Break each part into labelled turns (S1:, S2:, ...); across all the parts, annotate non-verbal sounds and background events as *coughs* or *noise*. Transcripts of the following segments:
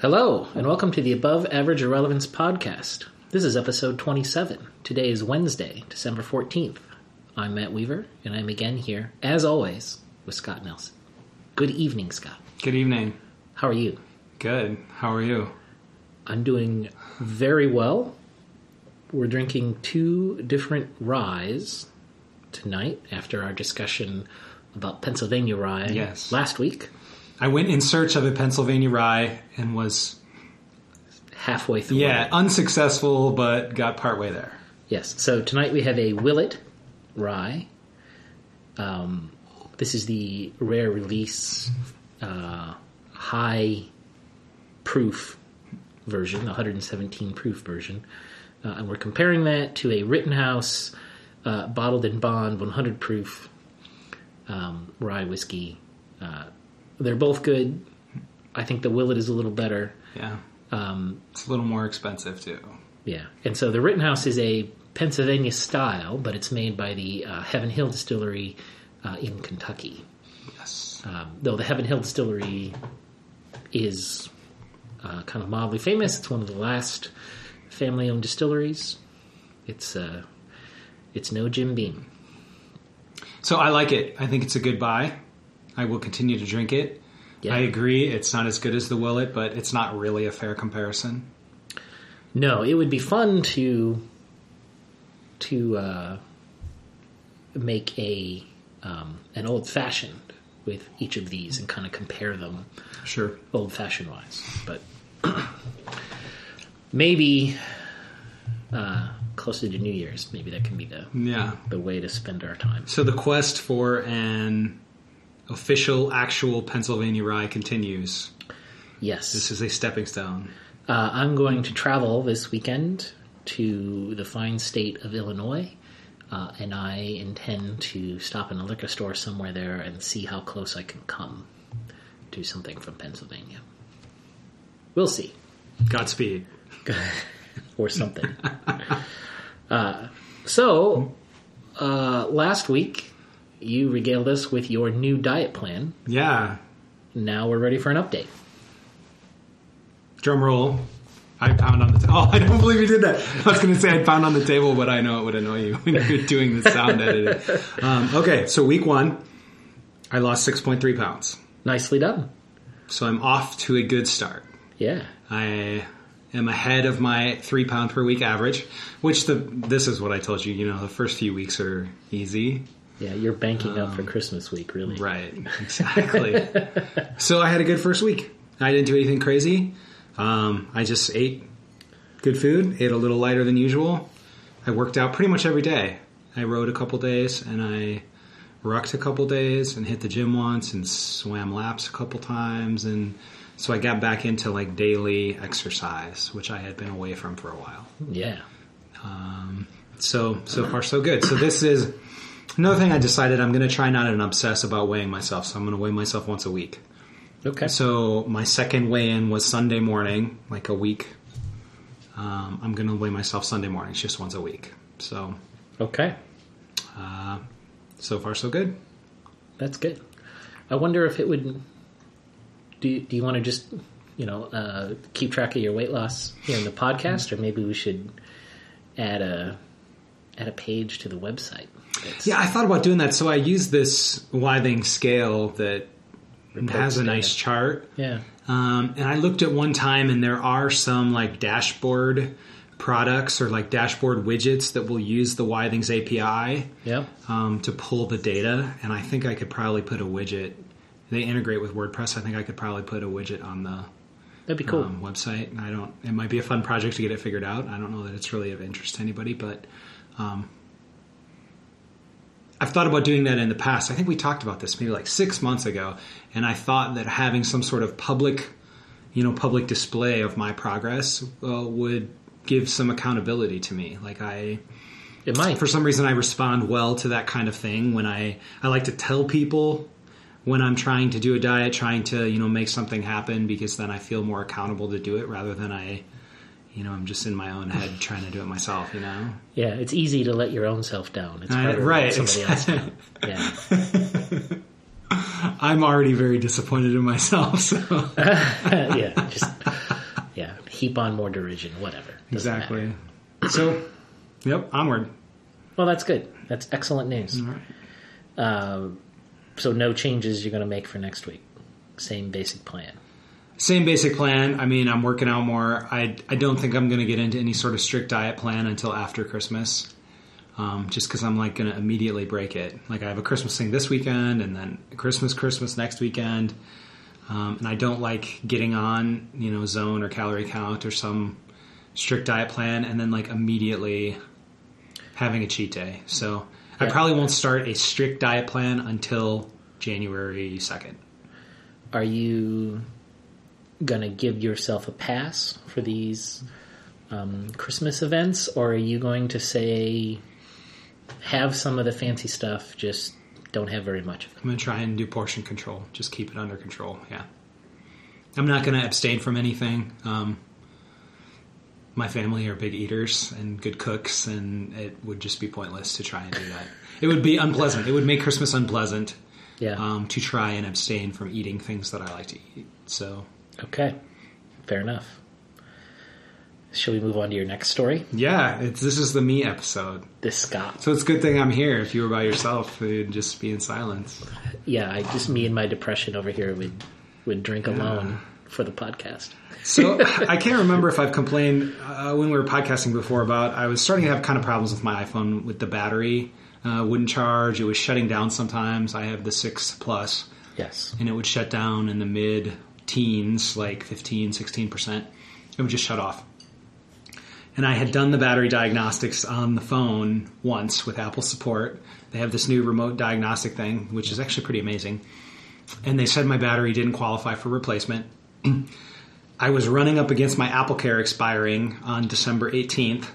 S1: Hello, and welcome to the Above Average Irrelevance podcast. This is episode 27. Today is Wednesday, December 14th. I'm Matt Weaver, and I'm again here, as always, with Scott Nelson. Good evening, Scott.
S2: Good evening.
S1: How are you?
S2: Good. How are you?
S1: I'm doing very well. We're drinking two different ryes tonight after our discussion about Pennsylvania rye
S2: Yes.
S1: last week,
S2: I went in search of a Pennsylvania rye and was
S1: halfway through.
S2: yeah unsuccessful, but got partway there.
S1: Yes. So tonight we have a Willett rye. Um, this is the rare release, uh, high proof version, 117 proof version, uh, and we're comparing that to a Rittenhouse uh, bottled in bond 100 proof um, rye whiskey. They're both good. I think the Willett is a little better.
S2: Yeah,
S1: Um,
S2: it's a little more expensive too.
S1: yeah, and so the Rittenhouse is a Pennsylvania style, but it's made by the uh, Heaven Hill Distillery uh, in Kentucky.
S2: Yes.
S1: Um, though the Heaven Hill Distillery is uh, kind of mildly famous, it's one of the last family-owned distilleries. It's uh, it's no Jim Beam.
S2: So I like it. I think it's a good buy. I will continue to drink it.
S1: Yeah.
S2: I agree. It's not as good as the Willett, but it's not really a fair comparison.
S1: No, it would be fun to to uh, make a um, an old fashioned with each of these and kind of compare them
S2: Sure.
S1: old fashioned wise, but *clears throat* maybe uh, closer to New Year's, maybe that can be the
S2: Yeah.
S1: the way to spend our time.
S2: So the quest for an official, actual Pennsylvania rye continues.
S1: Yes,
S2: This is a stepping stone.
S1: uh, I'm going to travel this weekend to the fine state of Illinois. Uh, and I intend to stop in a liquor store somewhere there and see how close I can come to something from Pennsylvania. We'll see.
S2: Godspeed. *laughs*
S1: or something. uh, so, uh, last week, you regaled us with your new diet plan.
S2: Yeah.
S1: Now we're ready for an update.
S2: Drum roll. I pound on the. T- *laughs* oh, I don't believe you did that. I was going to say I pound on the table, but I know it would annoy you *laughs* when you're doing the sound *laughs* editing. Um, okay, so week one, I lost six point three pounds.
S1: Nicely done.
S2: So I'm off to a good start.
S1: Yeah.
S2: I am ahead of my three pound per week average, which the this is what I told you. You know, the first few weeks are easy.
S1: Yeah, you're banking up for Christmas week, really.
S2: Right, exactly. *laughs* so I had a good first week. I didn't do anything crazy. Um, I just ate good food, ate a little lighter than usual. I worked out pretty much every day. I rode a couple days and I rucked a couple days and hit the gym once and swam laps a couple times and so I got back into like daily exercise, which I had been away from for a while.
S1: Yeah.
S2: So so far so good. So this is another thing I decided I'm going to try not to obsess about weighing myself. So I'm going to weigh myself once a week.
S1: Okay.
S2: So my second weigh-in was Sunday morning, like a week. Um, I'm going to weigh myself Sunday mornings, just once a week. So
S1: okay.
S2: so far so good.
S1: That's good. I wonder if it would. Do you, do you want to just, you know, uh, keep track of your weight loss here in the podcast, or maybe we should add a add a page to the website? That's-
S2: Yeah, I thought about doing that. So I use this Withings scale that has a
S1: data.
S2: nice chart.
S1: Yeah.
S2: Um, and I looked at one time, and there are some like dashboard products or like dashboard widgets that will use the Withings API
S1: Yeah.
S2: um, to pull the data. And I think I could probably put a widget. They integrate with WordPress. I think I could probably put a widget on the
S1: That'd be cool.
S2: um, website. I don't. It might be a fun project to get it figured out. I don't know that it's really of interest to anybody, but um, I've thought about doing that in the past. I think we talked about this maybe like six months ago, and I thought that having some sort of public, you know, public display of my progress uh, would give some accountability to me. Like I,
S1: it might.
S2: for some reason, I respond well to that kind of thing when I I like to tell people when I'm trying to do a diet, trying to you know make something happen because then I feel more accountable to do it rather than I, you know, I'm just in my own head trying to do it myself. You know,
S1: yeah, it's easy to let your own self down. It's harder
S2: right,
S1: to let somebody else down. Yeah. *laughs*
S2: I'm already very disappointed in myself. So *laughs*
S1: yeah. *laughs* Just yeah, heap on more derision, whatever. Doesn't
S2: exactly.
S1: matter.
S2: So, yep, onward.
S1: Well, that's good. That's excellent news.
S2: Right.
S1: Uh, so no changes you're going to make for next week. Same basic plan.
S2: Same basic plan. I mean, I'm working out more. I I don't think I'm going to get into any sort of strict diet plan until after Christmas. Um, just because I'm like going to immediately break it. Like I have a Christmas thing this weekend, and then Christmas, Christmas next weekend. Um, and I don't like getting on, you know, zone or calorie count or some strict diet plan, and then like immediately having a cheat day. So I probably won't start a strict diet plan until January second.
S1: Are you going to give yourself a pass for these um, Christmas events, or are you going to say have some of the fancy stuff, just don't have very much of it?
S2: I'm going to try and do portion control. Just keep it under control. Yeah. I'm not going to abstain from anything. Um, my family are big eaters and good cooks, and it would just be pointless to try and do that. It would be unpleasant. It would make Christmas unpleasant
S1: Yeah.
S2: um, to try and abstain from eating things that I like to eat. So,
S1: okay. Fair enough. Shall we move on to your next story?
S2: yeah, it's, this is the me episode.
S1: This Scott.
S2: So it's a good thing I'm here. If you were by yourself, you'd just be in silence.
S1: Yeah, I just me and my depression over here would would drink alone for the podcast.
S2: So *laughs* I can't remember if I've complained uh, when we were podcasting before about I was starting to have kind of problems with my iPhone with the battery uh, wouldn't charge. It was shutting down sometimes. I have the six plus,
S1: Yes.
S2: and it would shut down in the mid teens, like 15, 16 percent. It would just shut off. And I had done the battery diagnostics on the phone once with Apple support. They have this new remote diagnostic thing, which is actually pretty amazing. And they said my battery didn't qualify for replacement. *clears throat* I was running up against my Apple Care expiring on December 18th.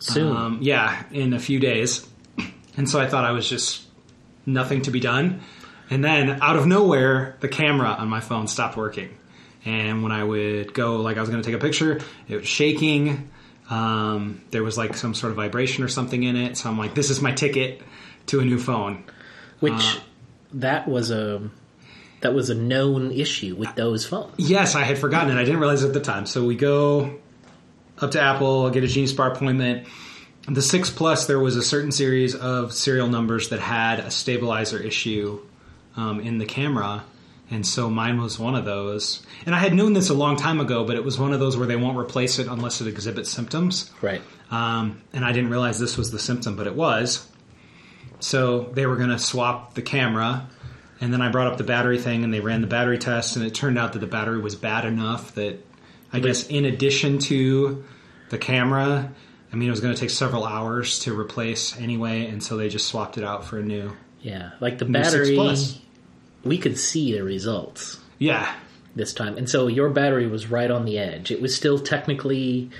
S1: Soon.
S2: Um, yeah, in a few days. *clears throat* And so I thought I was just nothing to be done. And then out of nowhere, the camera on my phone stopped working. And when I would go, like I was going to take a picture, it was shaking. Um, there was like some sort of vibration or something in it. So I'm like, this is my ticket to a new phone.
S1: Which
S2: uh,
S1: that was a that was a known issue with those phones.
S2: Yes, I had forgotten it. I didn't realize it at the time. So we go up to Apple, get a Genius Bar appointment. The 6 Plus, there was a certain series of serial numbers that had a stabilizer issue um, in the camera. And so mine was one of those. And I had known this a long time ago, but it was one of those where they won't replace it unless it exhibits symptoms.
S1: Right.
S2: Um, and I didn't realize this was the symptom, but it was. So they were going to swap the camera. And then I brought up the battery thing and they ran the battery test. And it turned out that the battery was bad enough that I guess in addition to the camera, I mean, it was going to take several hours to replace anyway. And so they just swapped it out for a new.
S1: Yeah. Like the
S2: New
S1: battery
S2: Plus.
S1: we could see the results
S2: Yeah.
S1: this time. And so your battery was right on the edge. It was still technically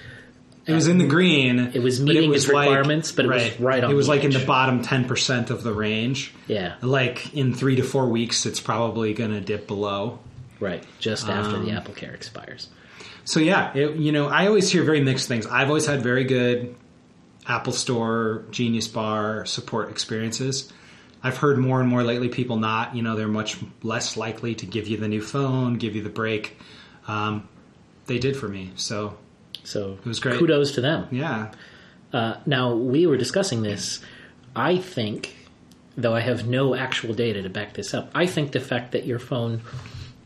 S2: It was in the green.
S1: It was meeting its requirements, but it was right on
S2: It was like in the bottom 10% of the range.
S1: yeah,
S2: Like in three to four weeks, it's probably going to dip below.
S1: right, just after
S2: Um,
S1: the Apple Care expires.
S2: So yeah, it, you know, I always hear very mixed things. I've always had very good Apple Store, Genius Bar support experiences. I've heard more and more lately people not. You know, they're much less likely to give you the new phone, give you the break. Um, they did for me. So
S1: So it
S2: was great.
S1: Kudos to them.
S2: yeah,
S1: Uh, now we were discussing this. I think, though I have no actual data to back this up, I think the fact that your phone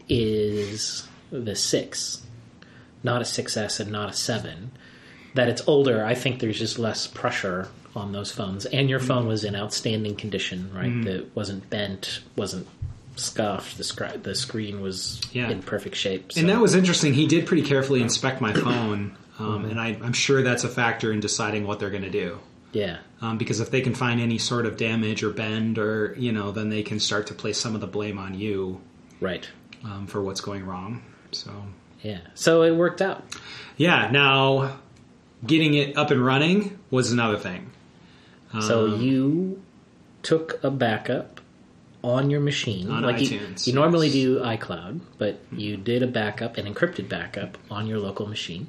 S1: is the six, not a 6S and not a seven, that it's older. I think there's just less pressure on those phones, and your phone was in outstanding condition, right? That wasn't bent, wasn't scuffed. The the screen was
S2: Yeah.
S1: in perfect shape. So.
S2: and that was interesting. He did pretty carefully inspect my *coughs* phone, um, and I, I'm sure that's a factor in deciding what they're going to do.
S1: yeah,
S2: um, because if they can find any sort of damage or bend or you know then they can start to place some of the blame on you
S1: right.
S2: um, for what's going wrong so
S1: Yeah, so it worked out.
S2: yeah now getting it up and running was another thing
S1: So
S2: Um,
S1: you took a backup on your machine,
S2: On
S1: like you,
S2: iTunes,
S1: you normally
S2: yes.
S1: do iCloud, but you did a backup, an encrypted backup on your local machine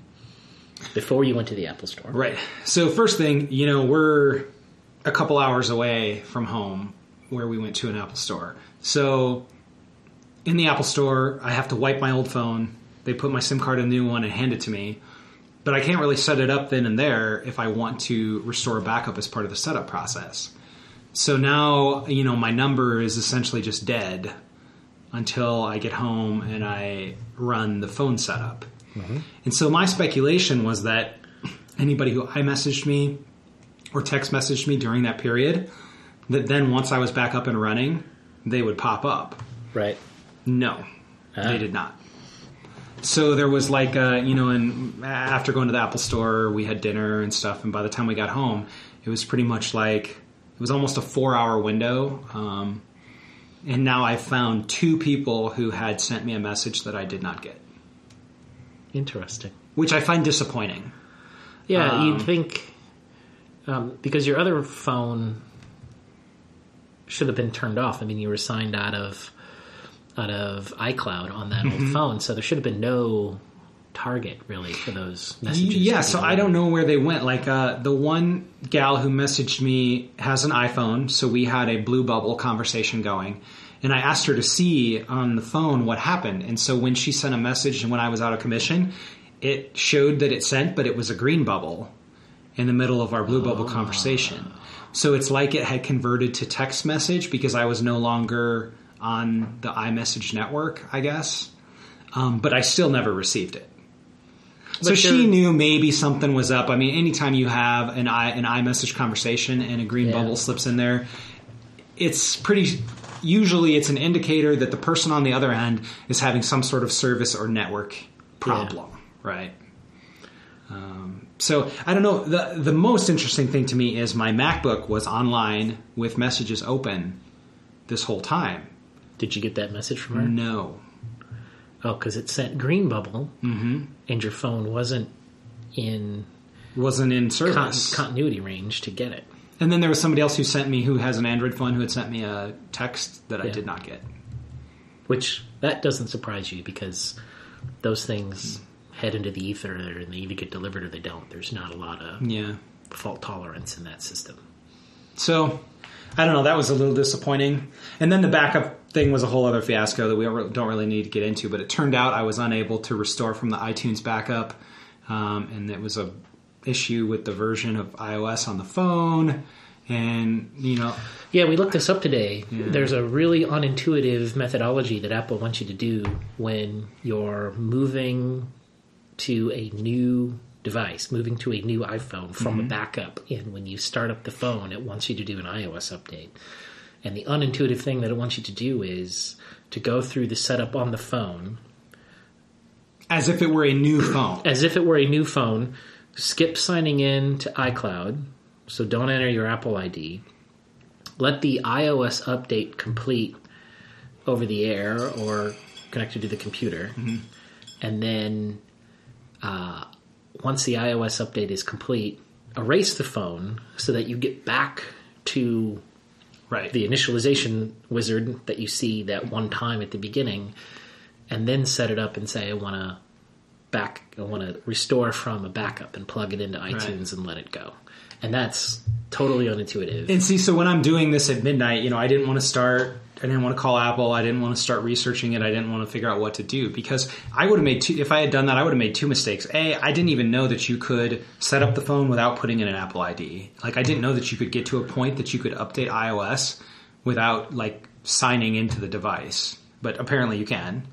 S1: before you went to the Apple Store.
S2: right. So first thing you know we're a couple hours away from home where we went to an apple store. So in the apple store i have to wipe my old phone. They put my sim card in a new one and hand it to me but I can't really set it up then and there if I want to restore a backup as part of the setup process. So now, you know, my number is essentially just dead until I get home and I run the phone setup. And so my speculation was that anybody who I messaged me or text messaged me during that period, that then once I was back up and running, they would pop up.
S1: Right.
S2: No,
S1: Ah.
S2: they did not. So there was like, uh, you know, and after going to the Apple store, we had dinner and stuff. And by the time we got home, it was pretty much like it was almost a four-hour window. Um, and now I found two people who had sent me a message that I did not get,
S1: Interesting.
S2: which I find disappointing.
S1: Yeah,
S2: Um,
S1: you'd think um, because your other phone should have been turned off. I mean, you were signed out of out of iCloud on that
S2: Mm-hmm.
S1: old phone, so there should have been no target really for those messages.
S2: Yeah, so I don't know where they went. Like uh, the one gal who messaged me has an iPhone, so we had a blue bubble conversation going, and I asked her to see on the phone what happened. And so when she sent a message, and when I was out of commission, it showed that it sent, but it was a green bubble in the middle of our blue bubble conversation. So it's like it had converted to text message because I was no longer on the iMessage network, I guess. Um, but I still never received it. So she knew maybe something was up. I mean, anytime you have an i an iMessage conversation and a green
S1: Yeah.
S2: bubble slips in there, it's pretty. Usually, it's an indicator that the person on the other end is having some sort of service or network problem, right? Um, so I don't know. the The most interesting thing to me is my MacBook was online with messages open this whole time.
S1: Did you get that message from her?
S2: No,
S1: Oh, because it sent green bubble,
S2: Mm-hmm.
S1: and your phone wasn't in
S2: wasn't in
S1: con-
S2: service.
S1: continuity range to get it.
S2: And then there was somebody else who sent me, who has an Android phone, who had sent me a text that I did not get.
S1: Which that doesn't surprise you because those things head into the ether and they either get delivered or they don't. There's not a lot of
S2: Yeah.
S1: fault tolerance in that system.
S2: So, I don't know. That was a little disappointing. And then the backup thing was a whole other fiasco that we don't really need to get into. But it turned out I was unable to restore from the iTunes backup, um, and it was a issue with the version of iOS on the phone. And you know,
S1: Yeah, we looked this up today. There's a really unintuitive methodology that Apple wants you to do when you're moving to a new device, moving to a new iPhone from a backup. And when you start up the phone, it wants you to do an iOS update. And the unintuitive thing that it wants you to do is to go through the setup on the phone
S2: as if it were a new *coughs* phone.
S1: as if it were a new phone, skip signing in to iCloud, so don't enter your Apple ID. Let the iOS update complete over the air or connected to the computer. And then uh, once the iOS update is complete, erase the phone so that you get back to
S2: Right.
S1: the initialization wizard that you see that one time at the beginning, and then set it up and say, I want to back, I want to restore from a backup and plug it into iTunes and let it go. And that's totally unintuitive.
S2: And see, so when I'm doing this at midnight, you know, I didn't want to start. I didn't want to call Apple. I didn't want to start researching it. I didn't want to figure out what to do because I would have made two. If I had done that, I would have made two mistakes. A, I didn't even know that you could set up the phone without putting in an Apple ID. Like I didn't know that you could get to a point that you could update iOS without like signing into the device. But apparently you can.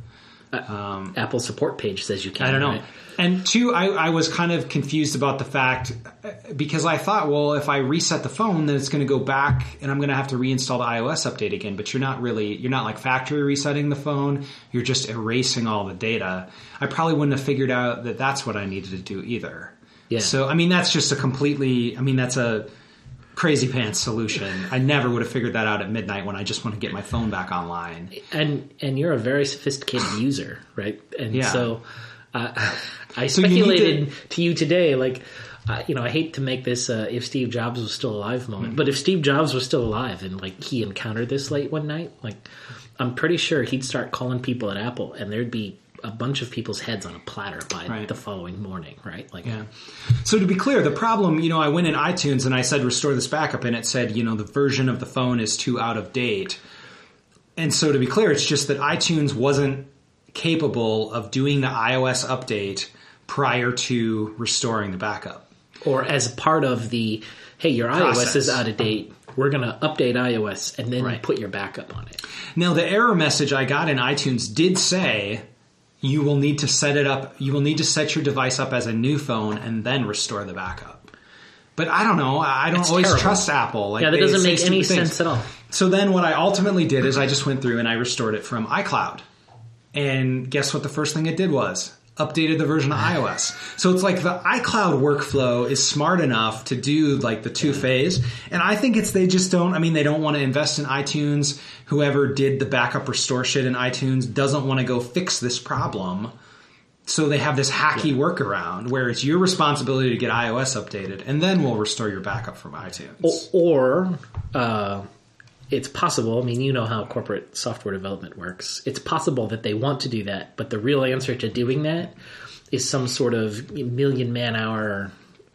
S1: Apple support page says you can.
S2: I don't know.
S1: right?
S2: And two, I, I was kind of confused about the fact uh, because I thought, well, if I reset the phone, then it's going to go back and I'm going to have to reinstall the iOS update again. But you're not really, you're not like factory resetting the phone. You're just erasing all the data. I probably wouldn't have figured out that that's what I needed to do either.
S1: Yeah.
S2: So, I mean, that's just a completely, I mean, that's a crazy pants solution. I never would have figured that out at midnight when I just want to get my phone back online.
S1: And and you're a very sophisticated user, right? And
S2: Yeah.
S1: so uh, I speculated to, you today, like, uh, you know, I hate to make this uh, if Steve Jobs was still alive moment, but if Steve Jobs was still alive and like he encountered this late one night, like, I'm pretty sure he'd start calling people at Apple, and there'd be a bunch of people's heads on a platter by
S2: Right.
S1: the following morning, right? Like,
S2: Yeah. So to be clear, the problem, you know, I went in iTunes and I said restore this backup, and it said, you know, the version of the phone is too out of date. And so to be clear, it's just that iTunes wasn't capable of doing the iOS update prior to restoring the backup.
S1: or as part of the hey, your iOS is out of date. We're going to update iOS and then
S2: Right.
S1: put your backup on it.
S2: Now, the error message I got in iTunes did say you will need to set it up, you will need to set your device up as a new phone and then restore the backup. But I don't know. I don't always
S1: terrible.
S2: trust Apple. Like
S1: Yeah, that doesn't make any
S2: things.
S1: sense at all.
S2: So then what I ultimately did is I just went through and I restored it from iCloud. And guess what the first thing it did was? Updated the version of iOS. So it's like the iCloud workflow is smart enough to do like the two phase. And I think it's they just don't, I mean, they don't want to invest in iTunes. Whoever did the backup restore shit in iTunes doesn't want to go fix this problem. So they have this hacky workaround where it's your responsibility to get iOS updated and then we'll restore your backup from iTunes.
S1: Or uh, it's possible. I mean, you know how corporate software development works. It's possible that they want to do that, but the real answer to doing that is some sort of million man hour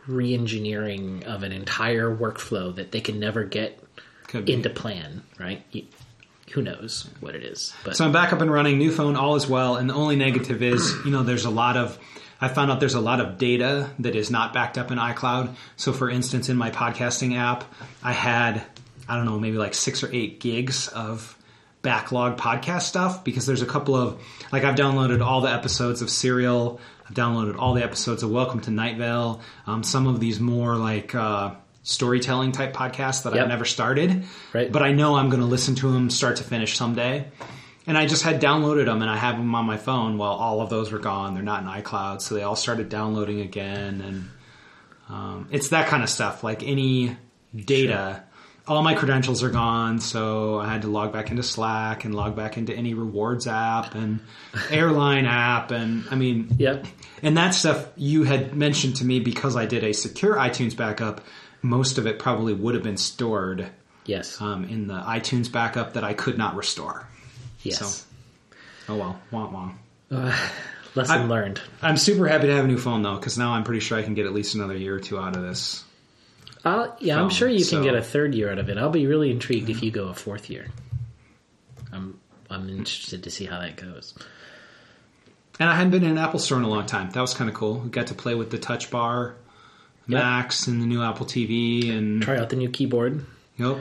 S1: re-engineering of an entire workflow that they can never get into plan. Right? You- Who knows what it is? But
S2: So I'm back up and running, new phone, all is well. And the only negative is, you know, there's a lot of, I found out there's a lot of data that is not backed up in iCloud. So for instance, in my podcasting app, I had, I don't know, maybe like six or eight gigs of backlog podcast stuff because there's a couple of, like I've downloaded all the episodes of Serial. I've downloaded all the episodes of Welcome to Night Vale. Um, some of these more like, uh, storytelling type podcasts that
S1: Yep.
S2: I've never started.
S1: Right.
S2: But I know I'm going to listen to them start to finish someday. And I just had downloaded them and I have them on my phone. Well, all of those were gone. They're not in iCloud. So they all started downloading again. And um, it's that kind of stuff. Like any data, all my credentials are gone. So I had to log back into Slack and log back into any rewards app and *laughs* airline app. And I mean,
S1: yep.
S2: and that stuff you had mentioned to me because I did a secure iTunes backup. Most of it probably would have been stored
S1: Yes.
S2: um, in the iTunes backup that I could not restore.
S1: yes.
S2: so- Oh well, wah wah.
S1: Lesson
S2: I-
S1: learned.
S2: I'm super happy to have a new phone though, because now I'm pretty sure I can get at least another year or two out of this.
S1: Uh, yeah, I'm sure you can get a third year out of it. I'll be really intrigued if you go a fourth year. I'm I'm interested to see how that goes.
S2: And I hadn't been in an Apple store in a long time. That was kind of cool. We got to play with the Touch Bar,
S1: Yep.
S2: Max, and the new Apple TV, and
S1: Try out the new keyboard,
S2: yep.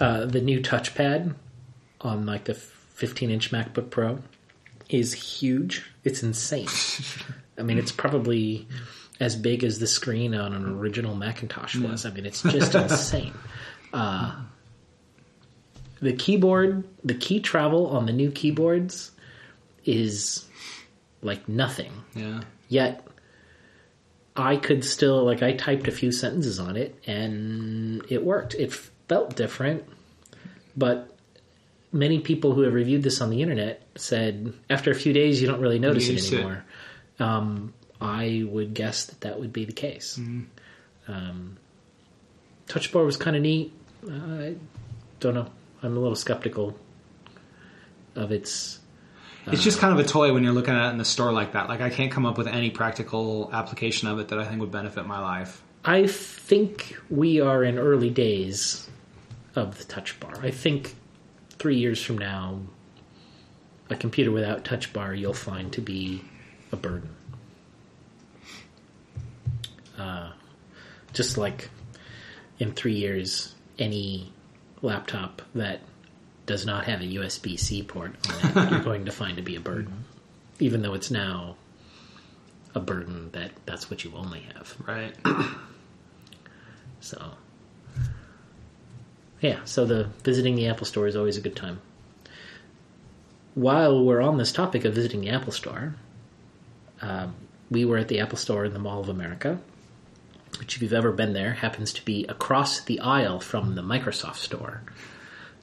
S1: uh, the new touchpad on like the 15 inch MacBook Pro is huge. It's insane. *laughs* I mean, it's probably as big as the screen on an original Macintosh was. I mean, it's just *laughs* insane. Uh, the keyboard, the key travel on the new keyboards is like nothing.
S2: yeah.
S1: Yet I could still like I typed a few sentences on it and it worked. It felt different, but many people who have reviewed this on the internet said after a few days you don't really notice
S2: You
S1: it
S2: used it.
S1: anymore. Um, I would guess that that would be the case.
S2: Mm-hmm.
S1: Um, touch bar was kind of neat. I don't know. I'm a little skeptical of its.
S2: It's just kind of a toy when you're looking at it in the store like that. Like I can't come up with any practical application of it that I think would benefit my life.
S1: I think we are in early days of the touch bar. I think three years from now, a computer without touch bar you'll find to be a burden. Uh, just like in three years, any laptop that does not have a USB C port on it, *laughs* you're going to find to be a burden. Even though it's now a burden that that's what you only have.
S2: Right. *clears throat*
S1: So, yeah, so the visiting the Apple Store is always a good time. While we're on this topic of visiting the Apple Store, um, we were at the Apple Store in the Mall of America, which, if you've ever been there, happens to be across the aisle from the Microsoft Store.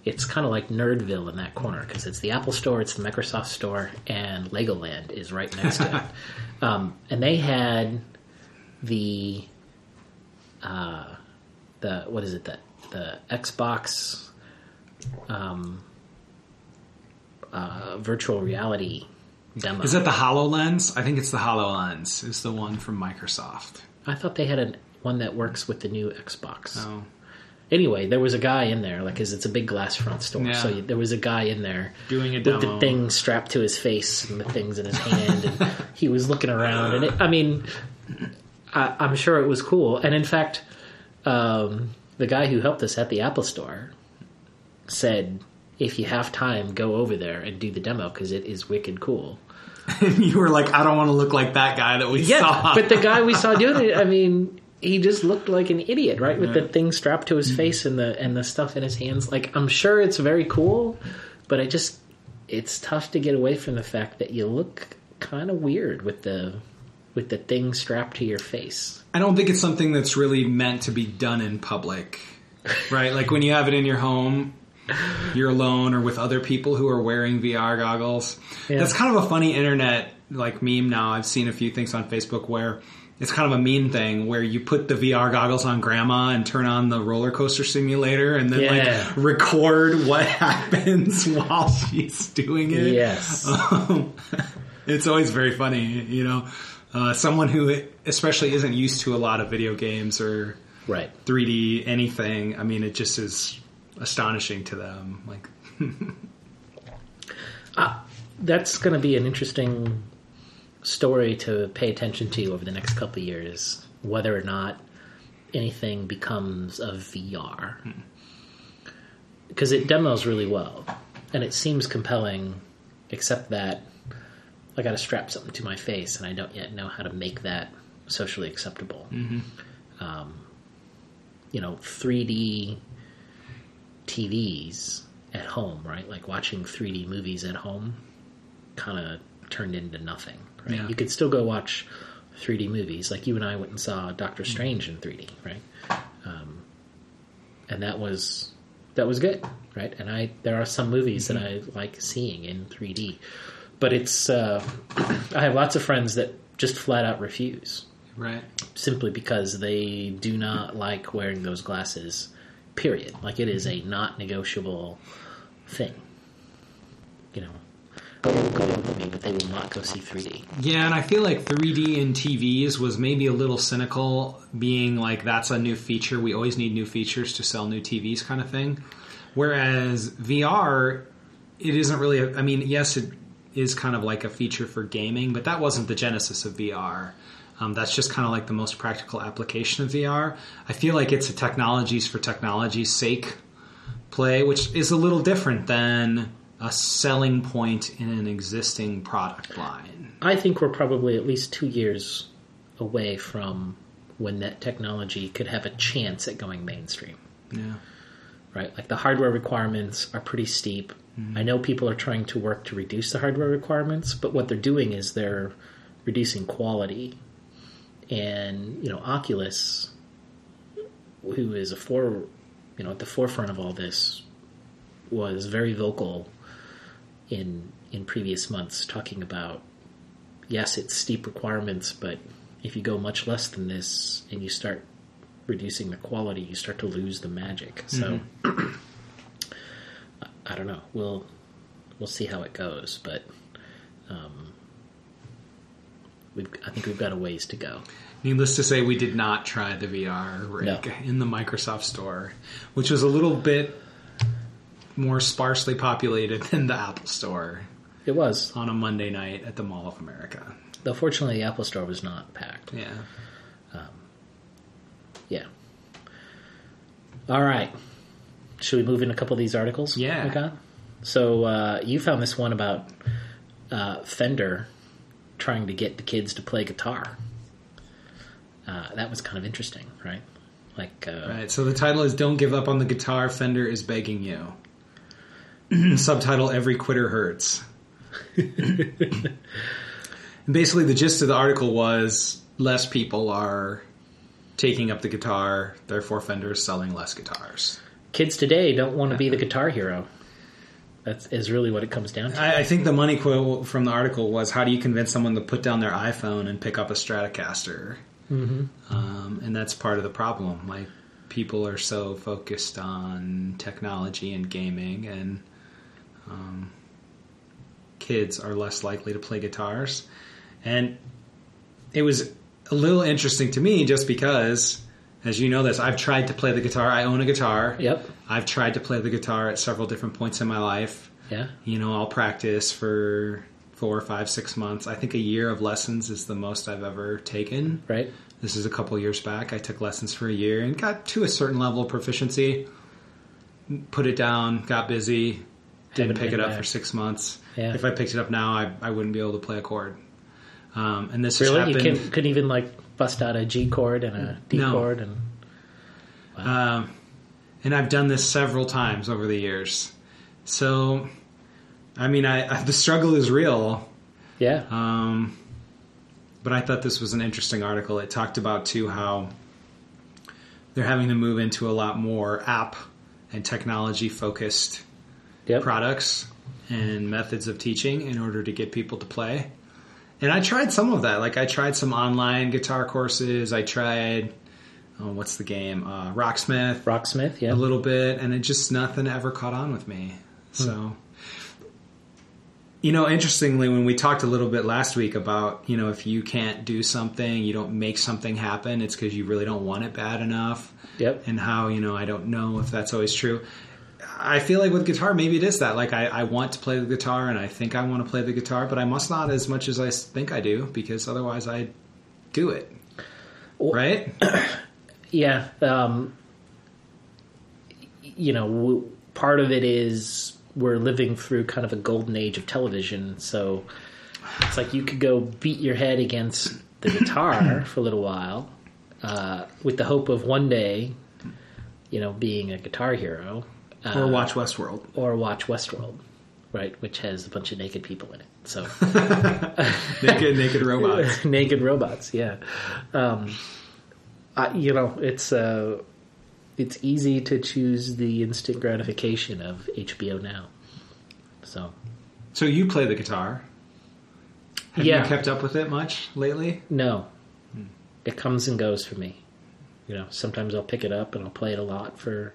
S1: It's kind of like Nerdville in that corner because it's the Apple Store, it's the Microsoft Store, and Legoland is right next to it. *laughs* Um, and they had the uh, the what is it that the Xbox um, uh, virtual reality demo.
S2: Is that the HoloLens? I think it's the HoloLens. Is the one from Microsoft.
S1: I thought they had a, one that works with the new Xbox.
S2: Oh.
S1: Anyway, there was a guy in there, like, cause it's a big glass front store.
S2: Yeah.
S1: So there was a guy in there
S2: Doing a demo.
S1: with the thing strapped to his face and the things in his hand, and *laughs* he was looking around. And it, I mean, I, I'm sure it was cool. And in fact, um, the guy who helped us at the Apple Store said, "If you have time, go over there and do the demo because it is wicked cool." *laughs*
S2: you were like, I don't want to look like that guy that we saw.
S1: but the guy we saw *laughs* doing it, I mean, he just looked like an idiot, right? With the thing strapped to his
S2: Mm-hmm.
S1: face and the and the stuff in his hands. Like, I'm sure it's very cool, but I just it's tough to get away from the fact that you look kind of weird with the with the thing strapped to your face.
S2: I don't think it's something that's really meant to be done in public, right? like when you have it in your home, you're alone or with other people who are wearing VR goggles.
S1: Yeah.
S2: That's kind of a funny internet like meme now. I've seen a few things on Facebook where it's kind of a mean thing where you put the VR goggles on grandma and turn on the roller coaster simulator and then
S1: Yeah.
S2: like record what *laughs* happens while she's doing it.
S1: Yes.
S2: Um, it's always very funny, you know. Uh, someone who especially isn't used to a lot of video games or
S1: Right.
S2: 3D anything. I mean, it just is astonishing to them. Like, *laughs* ah,
S1: That's going to be an interesting story to pay attention to over the next couple of years, whether or not anything becomes of VR. Because hmm. it demos really well, and it seems compelling, except that I got to strap something to my face, and I don't yet know how to make that socially acceptable. Mm-hmm. Um, you know, 3D TVs at home, right? Like watching 3D movies at home kind of turned into nothing, right?
S2: Yeah.
S1: You could still go watch 3D movies. Like you and I went and saw Doctor Strange in 3D, right? Um, and that was that was good, right? And I there are some movies that I like seeing in 3D, but it's uh, *clears throat* I have lots of friends that just flat out refuse
S2: right?
S1: simply because they do not like wearing those glasses. Period. Like it is a not negotiable thing. You know, they will go a movie, but they will not go see 3D.
S2: Yeah, and I feel like 3D in TVs was maybe a little cynical, being like that's a new feature. We always need new features to sell new TVs, kind of thing. Whereas VR, it isn't really. A, I mean, yes, it is kind of like a feature for gaming, but that wasn't the genesis of VR. Um, that's just kind of like the most practical application of VR. I feel like it's a technologies for technology's sake play, which is a little different than a selling point in an existing product line.
S1: I think we're probably at least two years away from when that technology could have a chance at going mainstream.
S2: Yeah.
S1: right? Like the hardware requirements are pretty steep. I know people are trying to work to reduce the hardware requirements, but what they're doing is they're reducing quality. And you know, Oculus, who is a for, you know, at the forefront of all this, was very vocal in in previous months, talking about yes, it's steep requirements, but if you go much less than this and you start reducing the quality, you start to lose the magic. So *clears throat* I- I don't know. We'll we'll see how it goes, but um, we've I think we've got a ways to go.
S2: Needless to say, we did not try the VR rig
S1: No.
S2: in the Microsoft Store, which was a little bit more sparsely populated than the Apple Store
S1: It was,
S2: on a Monday night at the Mall of America.
S1: though. Fortunately, the Apple Store was not packed.
S2: Yeah.
S1: Yeah. All right. Should we move in a couple of these articles?
S2: Yeah.
S1: got? So uh, you found this one about uh, Fender trying to get the kids to play guitar. Uh, that was kind of interesting, right? Like, uh,
S2: Right. So the title is "Don't Give Up on the Guitar. Fender is begging you." *clears throat* Subtitle: Every quitter hurts. and basically, the gist of the article was less people are taking up the guitar, therefore Fender is selling less guitars.
S1: kids today don't want to be the guitar hero. That is really what it comes down to.
S2: I, I think the money quote from the article was, "How do you convince someone to put down their iPhone and pick up a Stratocaster?" Mm-hmm. Um, and that's part of the problem. Like people are so focused on technology and gaming, and um, kids are less likely to play guitars. And it was a little interesting to me, just because as you know this, I've tried to play the guitar. I own a guitar.
S1: Yep.
S2: I've tried to play the guitar at several different points in my life.
S1: Yeah.
S2: You know, I'll practice for four, five, six months. I think a year of lessons is the most I've ever taken.
S1: Right.
S2: This is a couple years back. I took lessons for a year and got to a certain level of proficiency. Put it down, got busy, didn't
S1: Haven't
S2: pick it up
S1: back.
S2: for six months.
S1: Yeah.
S2: If I picked it up now, I, I wouldn't be able to play a chord. Um, and this
S1: Really, you couldn't even like bust out a G chord and a D
S2: No.
S1: chord and
S2: Um, and I've done this several times over the years. So, I mean, I, *laughs* the struggle is real.
S1: yeah.
S2: Um, but I thought this was an interesting article. It talked about too how they're having to move into a lot more app and technology focused
S1: yep.
S2: products and methods of teaching in order to get people to play. And I tried some of that. Like I tried some online guitar courses. I tried oh, what's the game? Uh, Rocksmith
S1: Rocksmith. Yeah.
S2: a little bit, and it just nothing ever caught on with me. So, you know, interestingly, when we talked a little bit last week about you know if you can't do something, you don't make something happen, it's because you really don't want it bad enough,
S1: Yep.
S2: and how you know I don't know if that's always true. I feel like with guitar, maybe it is that. Like I, I want to play the guitar, and I think I want to play the guitar, but I must not as much as I think I do, because otherwise I do it. Right? *clears throat*
S1: Yeah. Um, you know, w- part of it is we're living through kind of a golden age of television. So it's like you could go beat your head against the guitar *clears throat* for a little while uh, with the hope of one day, you know, being a guitar hero. Uh,
S2: or watch Westworld.
S1: or watch Westworld, right? Which has a bunch of naked people in it. So *laughs*
S2: Naked, naked robots. *laughs*
S1: naked robots. Yeah, um, I, you know, it's uh, it's easy to choose the instant gratification of HBO now. So
S2: So you play the guitar. Have
S1: Yeah.
S2: you kept up with it much lately?
S1: no, it comes and goes for me. You know, sometimes I'll pick it up and I'll play it a lot for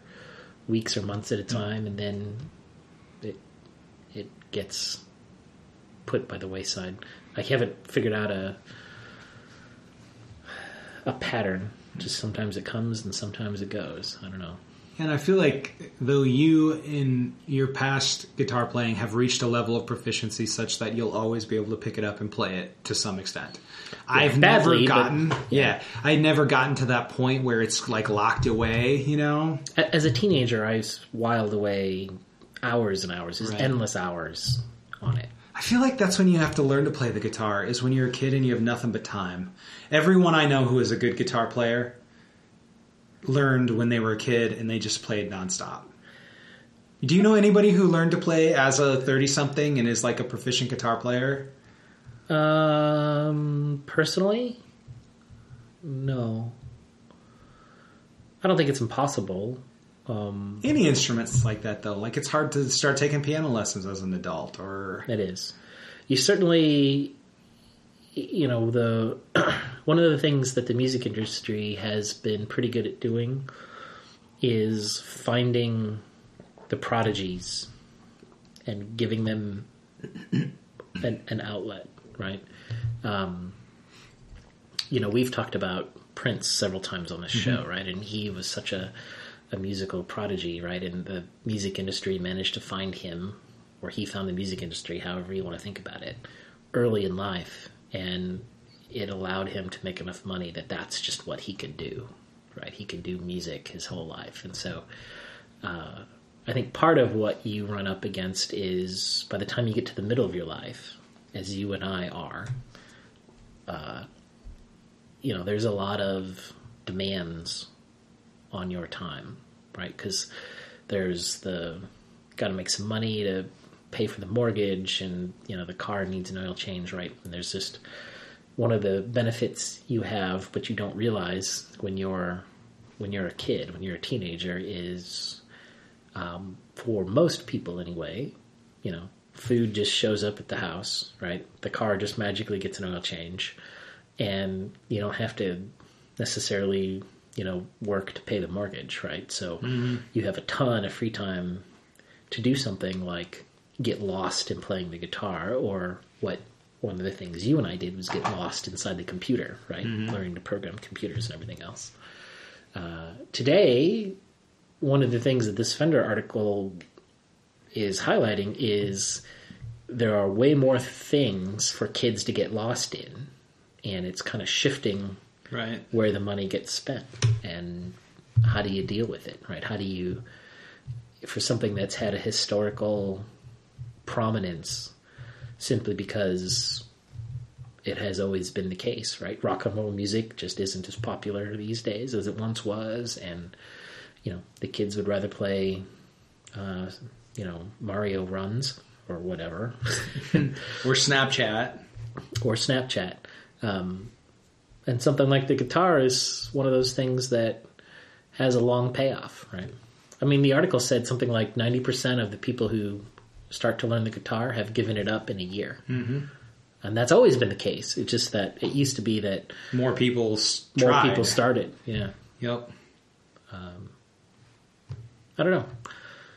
S1: weeks or months at a hmm. time, and then it it gets put by the wayside. I haven't figured out a a pattern. Just sometimes it comes and sometimes it goes. I don't know.
S2: And I feel like though you in your past guitar playing have reached a level of proficiency such that you'll always be able to pick it up and play it to some extent. I've
S1: badly,
S2: never
S1: but-
S2: gotten yeah, I've never gotten to that point where it's like locked away, you know?
S1: As a teenager, I was wiled away hours and hours, just
S2: Right.
S1: endless hours on it.
S2: I feel like that's when you have to learn to play the guitar is when you're a kid and you have nothing but time. Everyone I know who is a good guitar player learned when they were a kid and they just played nonstop. Do you know anybody who learned to play as a 30 something and is like a proficient guitar player?
S1: Um, personally, no. I don't think it's impossible. Um,
S2: Any instruments like that though. Like it's hard to start taking piano lessons as an adult or
S1: it is. You certainly, you know, the *clears throat* one of the things that the music industry has been pretty good at doing is finding the prodigies and giving them an, an outlet, right? Um, you know, we've talked about Prince several times on this show, right? And he was such a, a musical prodigy, right? And the music industry managed to find him, or he found the music industry, however you want to think about it, early in life. And it allowed him to make enough money that that's just what he could do, right? He could do music his whole life. And so, uh, I think part of what you run up against is by the time you get to the middle of your life, as you and I are, uh, you know, there's a lot of demands on your time, right? Because there's the got to make some money to pay for the mortgage, and you know the car needs an oil change, right? And there's just one of the benefits you have, but you don't realize when you're when you're a kid, when you're a teenager, is um, for most people anyway, you know, food just shows up at the house, right? The car just magically gets an oil change, and you don't have to necessarily, you know, work to pay the mortgage, right? So you have a ton of free time to do something like get lost in playing the guitar, or what one of the things you and I did was get lost inside the computer, right? Learning to program computers and everything else. Uh, today, one of the things that this Fender article is highlighting is there are way more things for kids to get lost in, and it's kind of shifting
S2: Right.
S1: where the money gets spent and how do you deal with it, right? How do you, for something that's had a historical prominence simply because it has always been the case, right? Rock and roll music just isn't as popular these days as it once was, and you know the kids would rather play, uh, you know, Mario runs or whatever, *laughs*
S2: Or Snapchat.
S1: or Snapchat. Um, and something like the guitar is one of those things that has a long payoff, right? I mean, the article said something like 90% of the people who start to learn the guitar have given it up in a year. Mm-hmm. And that's always been the case. It's just that it used to be that
S2: More people
S1: more
S2: tried.
S1: people started. Yeah.
S2: Yep.
S1: I don't know.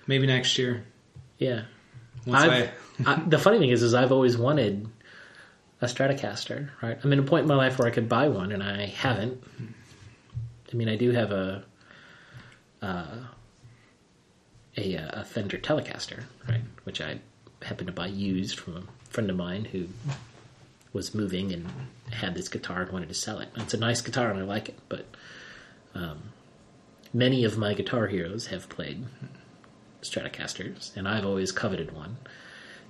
S2: Maybe next year.
S1: Yeah.
S2: I,
S1: I, the funny thing is, is I've always wanted a Stratocaster. Right, I'm in a point in my life where I could buy one, and I haven't. I mean, I do have a uh, a, uh, a Fender Telecaster, right, which I happened to buy used from a friend of mine who was moving and had this guitar and wanted to sell it. It's a nice guitar, and I like it, but um, many of my guitar heroes have played Stratocasters, and I've always coveted one.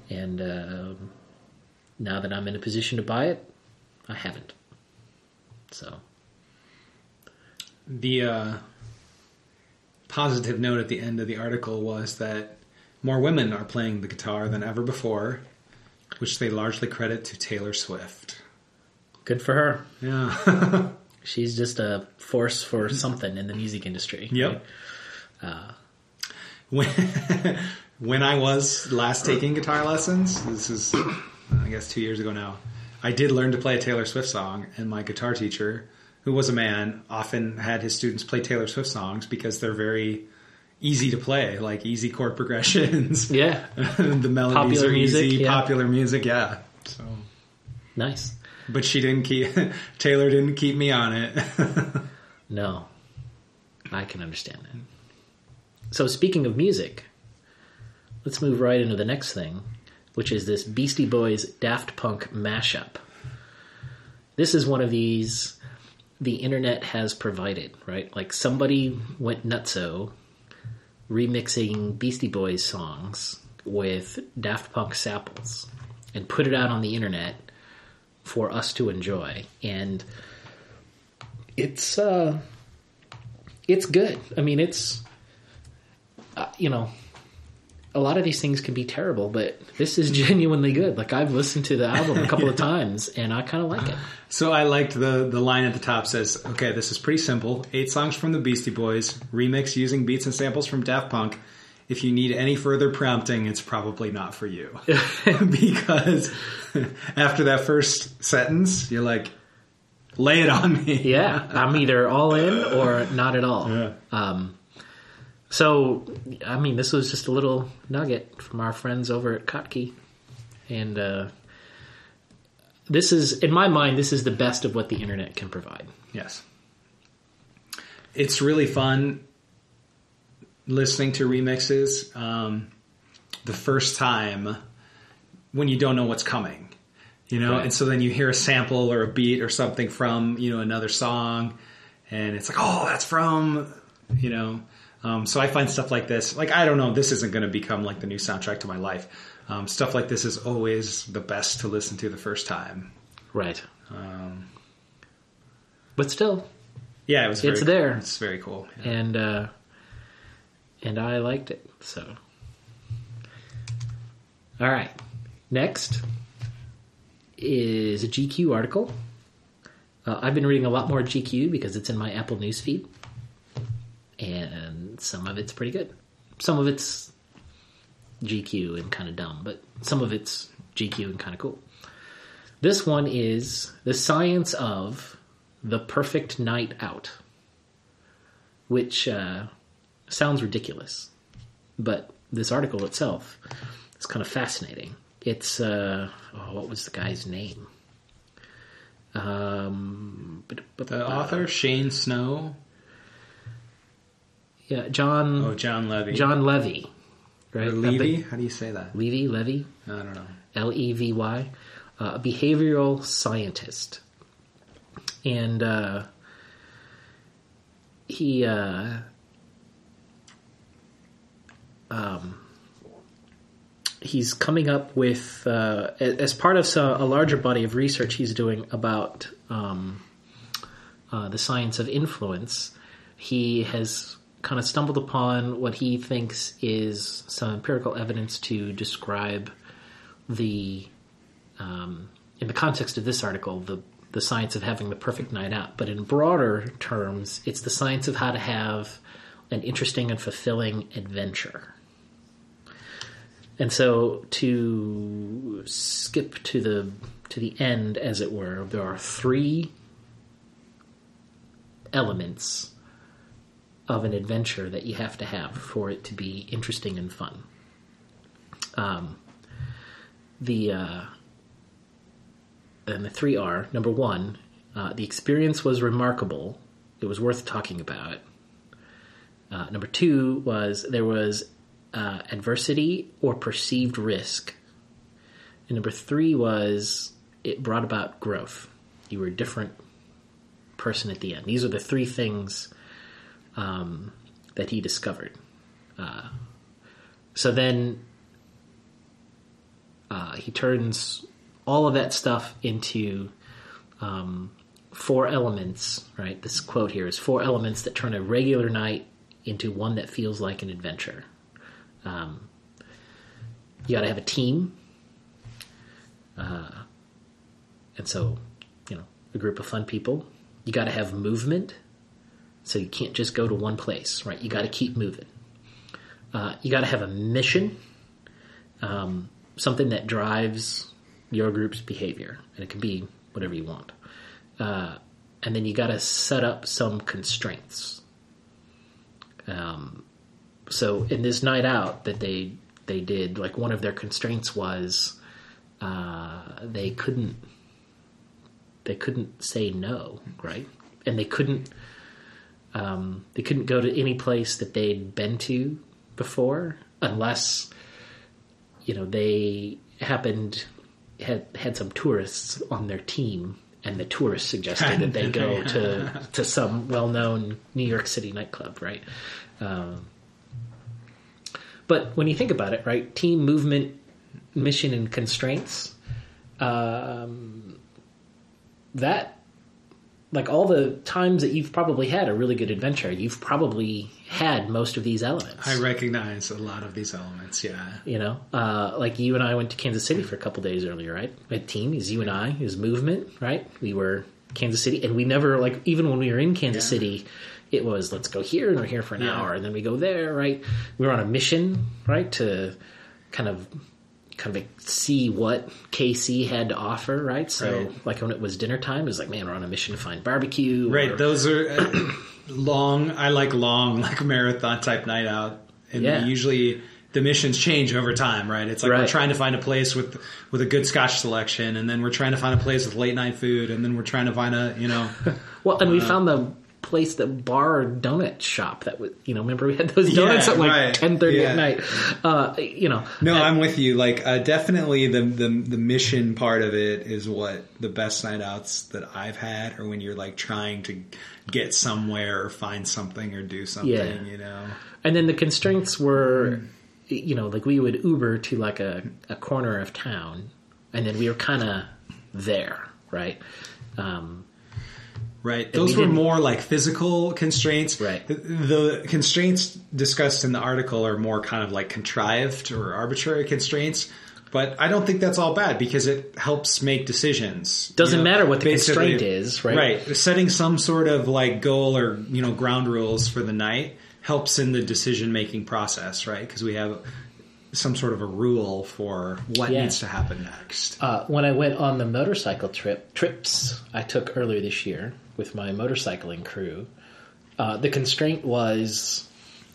S1: And um now that I'm in a position to buy it, I haven't. So
S2: the uh, positive note at the end of the article was that more women are playing the guitar than ever before, which they largely credit to Taylor Swift.
S1: good for her.
S2: Yeah. *laughs*
S1: She's just a force for something in the music industry.
S2: Yep. When, *laughs* when I was last taking guitar lessons, this is, I guess, two years ago now, I did learn to play a Taylor Swift song, and my guitar teacher, who was a man, often had his students play Taylor Swift songs because they're very easy to play, like easy chord *laughs* progressions.
S1: Yeah. *laughs*
S2: the melodies
S1: Popular
S2: are
S1: music,
S2: easy,
S1: yeah.
S2: popular music, yeah. So,
S1: Nice.
S2: but she didn't keep Taylor didn't keep me on it.
S1: No. I can understand that. So speaking of music, let's move right into the next thing, which is this Beastie Boys Daft Punk mashup. This is one of these the internet has provided, right? Like somebody went nutso remixing Beastie Boys songs with Daft Punk samples and put it out on the internet for us to enjoy. And it's uh it's good. I mean, it's uh, you know, a lot of these things can be terrible, but this is *laughs* genuinely good. Like I've listened to the album a couple of *laughs* times and I kind of like it.
S2: So I liked the the line at the top says, "Okay, this is pretty simple. Eight songs from the Beastie Boys, remix using beats and samples from Daft Punk. If you need any further prompting, it's probably not for you." *laughs* because after that first sentence, you're like, "Lay it on me."
S1: Yeah, I'm either all in or not at all.
S2: Yeah.
S1: Um, so, I mean, this was just a little nugget from our friends over at Kottke. And uh, this is, in my mind, this is the best of what the internet can provide.
S2: Yes. It's really fun listening to remixes um, the first time when you don't know what's coming. You know,
S1: Right.
S2: and so then you hear a sample or a beat or something from, you know, another song and it's like, "Oh, that's from, you know, um, so I find stuff like this, like I don't know, this isn't going to become like the new soundtrack to my life. Um, stuff like this is always the best to listen to the first time.
S1: Right.
S2: Um,
S1: But still,
S2: yeah, it was.
S1: It's there.
S2: It's very cool. Yeah.
S1: and uh, and I liked it. So, all right. Next is a GQ article. Uh, I've been reading a lot more GQ because it's in my Apple News feed, and some of it's pretty good. Some of it's GQ and kind of dumb, but some of it's GQ and kind of cool. This one is the science of the perfect night out which uh, sounds ridiculous, but this article itself is kind of fascinating. It's uh, oh, what was the guy's name? Um, but, but,
S2: The author Shane Snow.
S1: Yeah, John
S2: Oh, Jon Levy.
S1: Jon Levy, right?
S2: or Levy? How do you say that?
S1: Levy, Levy,
S2: I don't know.
S1: L E V Y, uh, behavioral scientist, and uh, he uh, um, he's coming up with uh, as part of a larger body of research he's doing about um, uh, the science of influence. He has kind of stumbled upon what he thinks is some empirical evidence to describe the um, in the context of this article the the science of having the perfect night out. But in broader terms it's the science of how to have an interesting and fulfilling adventure. And so to skip to the to the end as it were there are three elements of an adventure that you have to have for it to be interesting and fun um, the uh, and the three are number one, uh, the experience was remarkable. It was worth talking about. Uh, number two was there was uh, adversity or perceived risk. And number three was it brought about growth. You were a different person at the end. These are the three things um, that he discovered. Uh, so then uh, he turns all of that stuff into um, four elements, right? This quote here is four elements that turn a regular night into one that feels like an adventure. Um, you got to have a team. Uh, and so, you know, a group of fun people. You got to have movement. So you can't just go to one place, right? You got to keep moving. Uh, you got to have a mission, um, something that drives your group's behavior, and it can be whatever you want. Uh, and then you got to set up some constraints. Um, so in this night out that they they did, like one of their constraints was uh, they couldn't they couldn't say no, right? And they couldn't um, they couldn't go to any place that they'd been to before unless you know they happened had had some tourists on their team and the tourists suggested that they go *laughs* to to some well-known New York City nightclub right? Um, but when you think about it right team movement mission and constraints um, that like all the times that you've probably had a really good adventure you've probably had most of these elements
S2: I recognize a lot of these elements. Yeah.
S1: you know, uh, like you and I went to Kansas City for a couple days earlier, right? Had team, is you and I, is movement, right? We were Kansas City, and we never like even when we were in Kansas
S2: Yeah.
S1: City, it was let's go here and we're here for an
S2: Yeah.
S1: hour, and then we go there, right? We were on a mission, right, to kind of kind of see what KC had to offer, right? So
S2: Right.
S1: like when it was dinner time, it was like, man, we're on a mission to find barbecue,
S2: Right.
S1: or-
S2: Those are uh, long. I like long, like marathon type night out, and
S1: Yeah.
S2: usually the missions change over time. Right. It's like we're trying to find a place with with a good Scotch selection, and then we're trying to find a place with late night food, and then we're trying to find a you know. *laughs*
S1: Well, and we found the place, the bar or donut shop that was, you know, remember we had those *laughs* donuts
S2: Yeah,
S1: at like
S2: right.
S1: ten thirty
S2: Yeah.
S1: at night. Uh, you know,
S2: No, I'm with you. Like, uh, definitely the, the the mission part of it is what the best night outs that I've had, or when you're like trying to get somewhere or find something or do something.
S1: Yeah.
S2: You know.
S1: and then the constraints were, you know, like we would Uber to like a, a corner of town, and then we were kind of there, right? Um,
S2: Right. Those
S1: we
S2: were more like physical constraints.
S1: Right.
S2: The, the constraints discussed in the article are more kind of like contrived or arbitrary constraints. But I don't think that's all bad because it helps make decisions.
S1: Doesn't
S2: You know,
S1: matter what the constraint is, right?
S2: Right. Setting some sort of like goal or, you know, ground rules for the night helps in the decision making process, right? Because we have some sort of a rule for what
S1: Yeah.
S2: needs to happen next.
S1: uh, when I went on the motorcycle trip trips I took earlier this year with my motorcycling crew, uh, the constraint was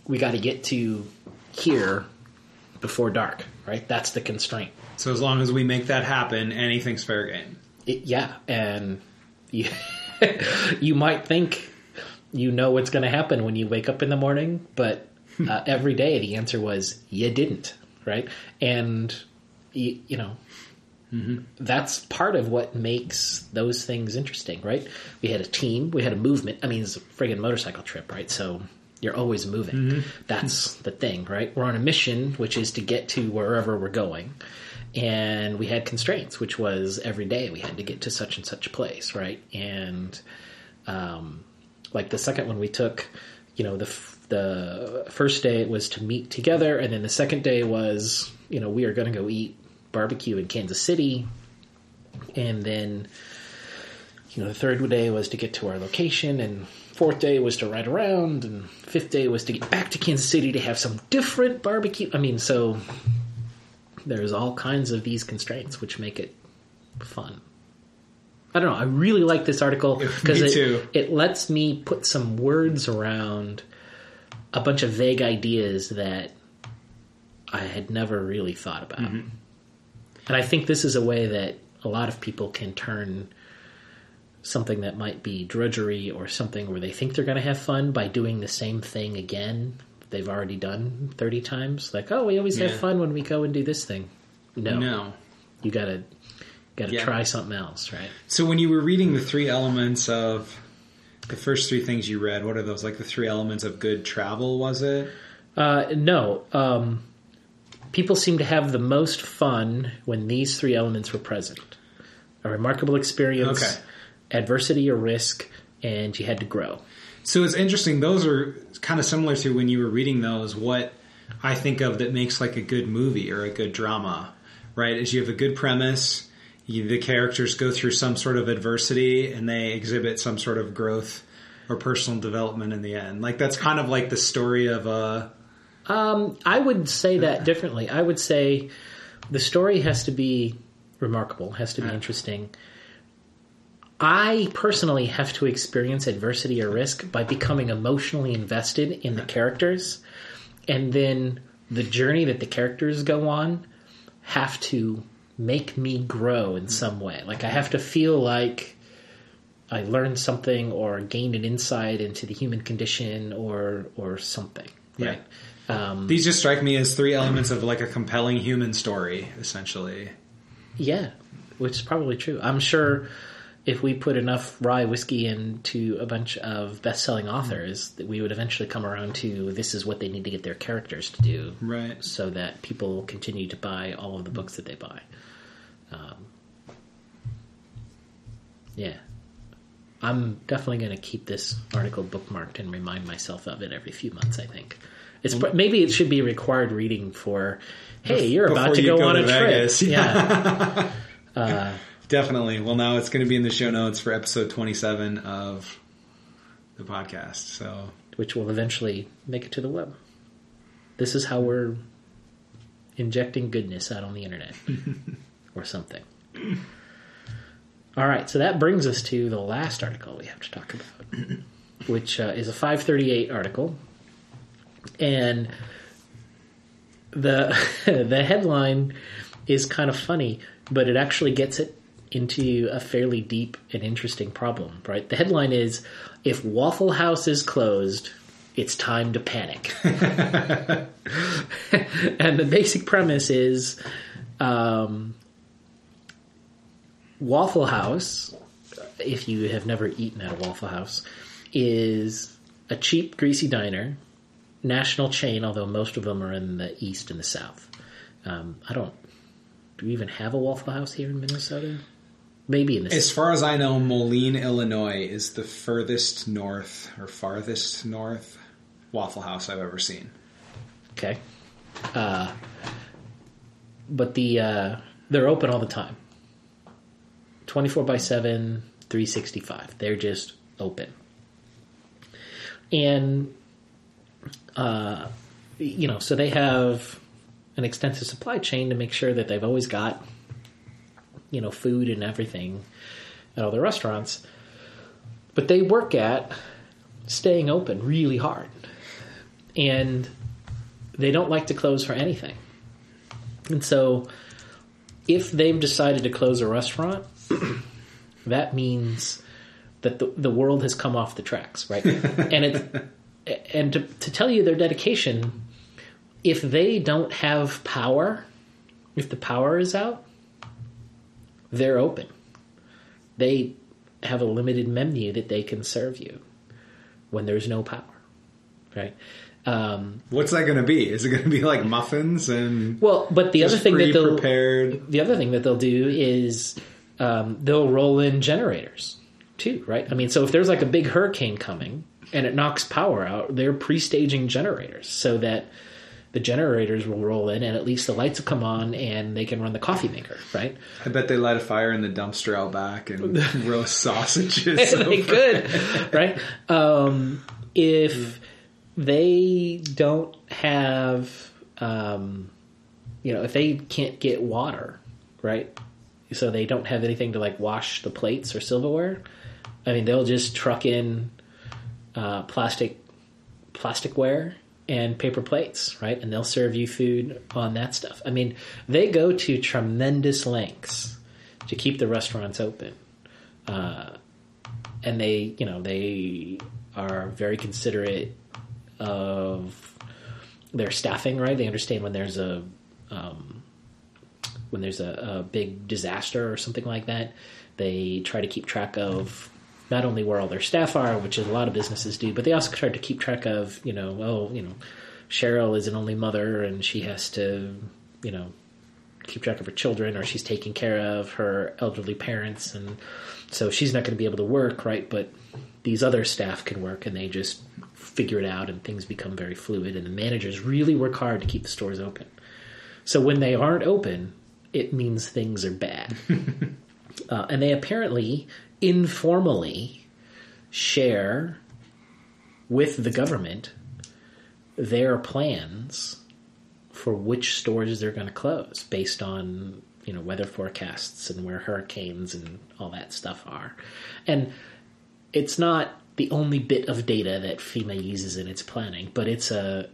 S1: we got to get to here before dark. Right, that's the constraint.
S2: So as long as we make that happen, anything's fair game.
S1: It, yeah, and you, *laughs* you might think you know what's going to happen when you wake up in the morning, but uh, *laughs* every day the answer was you didn't, right? And you, you know, that's part of what makes those things interesting, right? We had a team, we had a movement. I mean, it's a friggin' motorcycle trip, right? So you're always moving. That's the thing, right? We're on a mission, which is to get to wherever we're going. And we had constraints, which was every day we had to get to such and such a place, right? And um, like the second one we took, you know, the f- the first day it was to meet together, and then the second day was, you know, we are going to go eat barbecue in Kansas City, and then, you know, the third day was to get to our location, and fourth day was to ride around, and fifth day was to get back to Kansas City to have some different barbecue. I mean, so there's all kinds of these constraints which make it fun. I don't know. I really like this article *laughs* because it, it lets me put some words around a bunch of vague ideas that I had never really thought about.
S2: Mm-hmm.
S1: And I think this is a way that a lot of people can turn something that might be drudgery or something where they think they're going to have fun by doing the same thing again they've already done 30 times like oh we always
S2: Yeah.
S1: have fun when we go and do this thing no,
S2: No.
S1: you gotta gotta
S2: Yeah.
S1: try something else right
S2: So when you were reading the three elements of the first three things you read, what are those? Like the three elements of good travel, was it?
S1: Uh, no. Um, people seem to have the most fun when these three elements were present a remarkable experience,
S2: Okay.
S1: adversity or risk, and you had to grow.
S2: So it's interesting. Those are kind of similar to when you were reading those. What I think of that makes like a good movie or a good drama, right? Is you have a good premise. You, the characters go through some sort of adversity and they exhibit some sort of growth or personal development in the end. Like that's kind of like the story of a.
S1: Um, I would say that differently. I would say the story has to be remarkable, has to be interesting. I personally have to experience adversity or risk by becoming emotionally invested in the characters, and then the journey that the characters go on have to make me grow in some way. Like I have to feel like I learned something or gained an insight into the human condition or or something.
S2: Yeah.
S1: Um,
S2: These just strike me as three elements of like a compelling human story, essentially.
S1: Yeah, which is probably true. I'm sure if we put enough rye whiskey into a bunch of best-selling authors, that we would eventually come around to this is what they need to get their characters to do,
S2: Right.
S1: so that people continue to buy all of the books that they buy. Um, yeah, I'm definitely going to keep this article bookmarked and remind myself of it every few months. I think it's pr- maybe it should be required reading for. Hey, you're about to
S2: you
S1: go,
S2: go
S1: on
S2: to
S1: a trip.
S2: Vegas.
S1: Yeah. *laughs*
S2: Definitely. Well, now it's going to be in the show notes for episode 27 of the podcast. So,
S1: which will eventually make it to the web. This is how we're injecting goodness out on the internet *laughs* or something. All right, so that brings us to the last article we have to talk about, *clears throat* which uh, is a 538 article. And the *laughs* the headline is kind of funny, but it actually gets it into a fairly deep and interesting problem, right? The headline is if Waffle House is closed, it's time to panic. *laughs* and the basic premise is um, Waffle House, if you have never eaten at a Waffle House, is a cheap, greasy diner, national chain, although most of them are in the east and the south. Um, I don't. Do we even have a Waffle House here in Minnesota? Maybe in the
S2: as far as I know, Moline, Illinois is the furthest north or farthest north Waffle House I've ever seen.
S1: Okay. Uh, but the uh, they're open all the time. 24 by 7, 365. They're just open. And, uh, you know, so they have an extensive supply chain to make sure that they've always got, you know, food and everything at all their restaurants. But they work at staying open really hard. And they don't like to close for anything. And so, if they've decided to close a restaurant, *clears throat* that means that the, the world has come off the tracks, right? *laughs* and it and to, to tell you their dedication, if they don't have power, if the power is out, they're open. They have a limited menu that they can serve you when there's no power, right? Um,
S2: What's that going to be? Is it going to be like muffins and
S1: well, but the other thing that they'll
S2: prepared?
S1: the other thing that they'll do is um, they'll roll in generators too, right? I mean, so if there's like a big hurricane coming and it knocks power out, they're pre-staging generators so that the generators will roll in and at least the lights will come on and they can run the coffee maker, right?
S2: I bet they light a fire in the dumpster out back and *laughs* roast sausages. *laughs*
S1: they could, right? Um, if they don't have, um, you know, if they can't get water, right? So they don't have anything to like wash the plates or silverware. I mean, they'll just truck in uh, plastic plasticware and paper plates, right? And they'll serve you food on that stuff. I mean, they go to tremendous lengths to keep the restaurants open. Uh, and they, you know, they are very considerate of their staffing, right? They understand when there's a um, when there's a, a big disaster or something like that. They try to keep track of not only where all their staff are, which is a lot of businesses do, but they also try to keep track of, you know, oh, you know, Cheryl is an only mother and she has to, you know, keep track of her children or she's taking care of her elderly parents and so she's not going to be able to work, right? But these other staff can work and they just figure it out and things become very fluid and the managers really work hard to keep the stores open. So when they aren't open, it means things are bad. *laughs* uh, and they apparently informally share with the government their plans for which stores they're going to close based on you know weather forecasts and where hurricanes and all that stuff are. And it's not the only bit of data that FEMA uses in its planning but it's a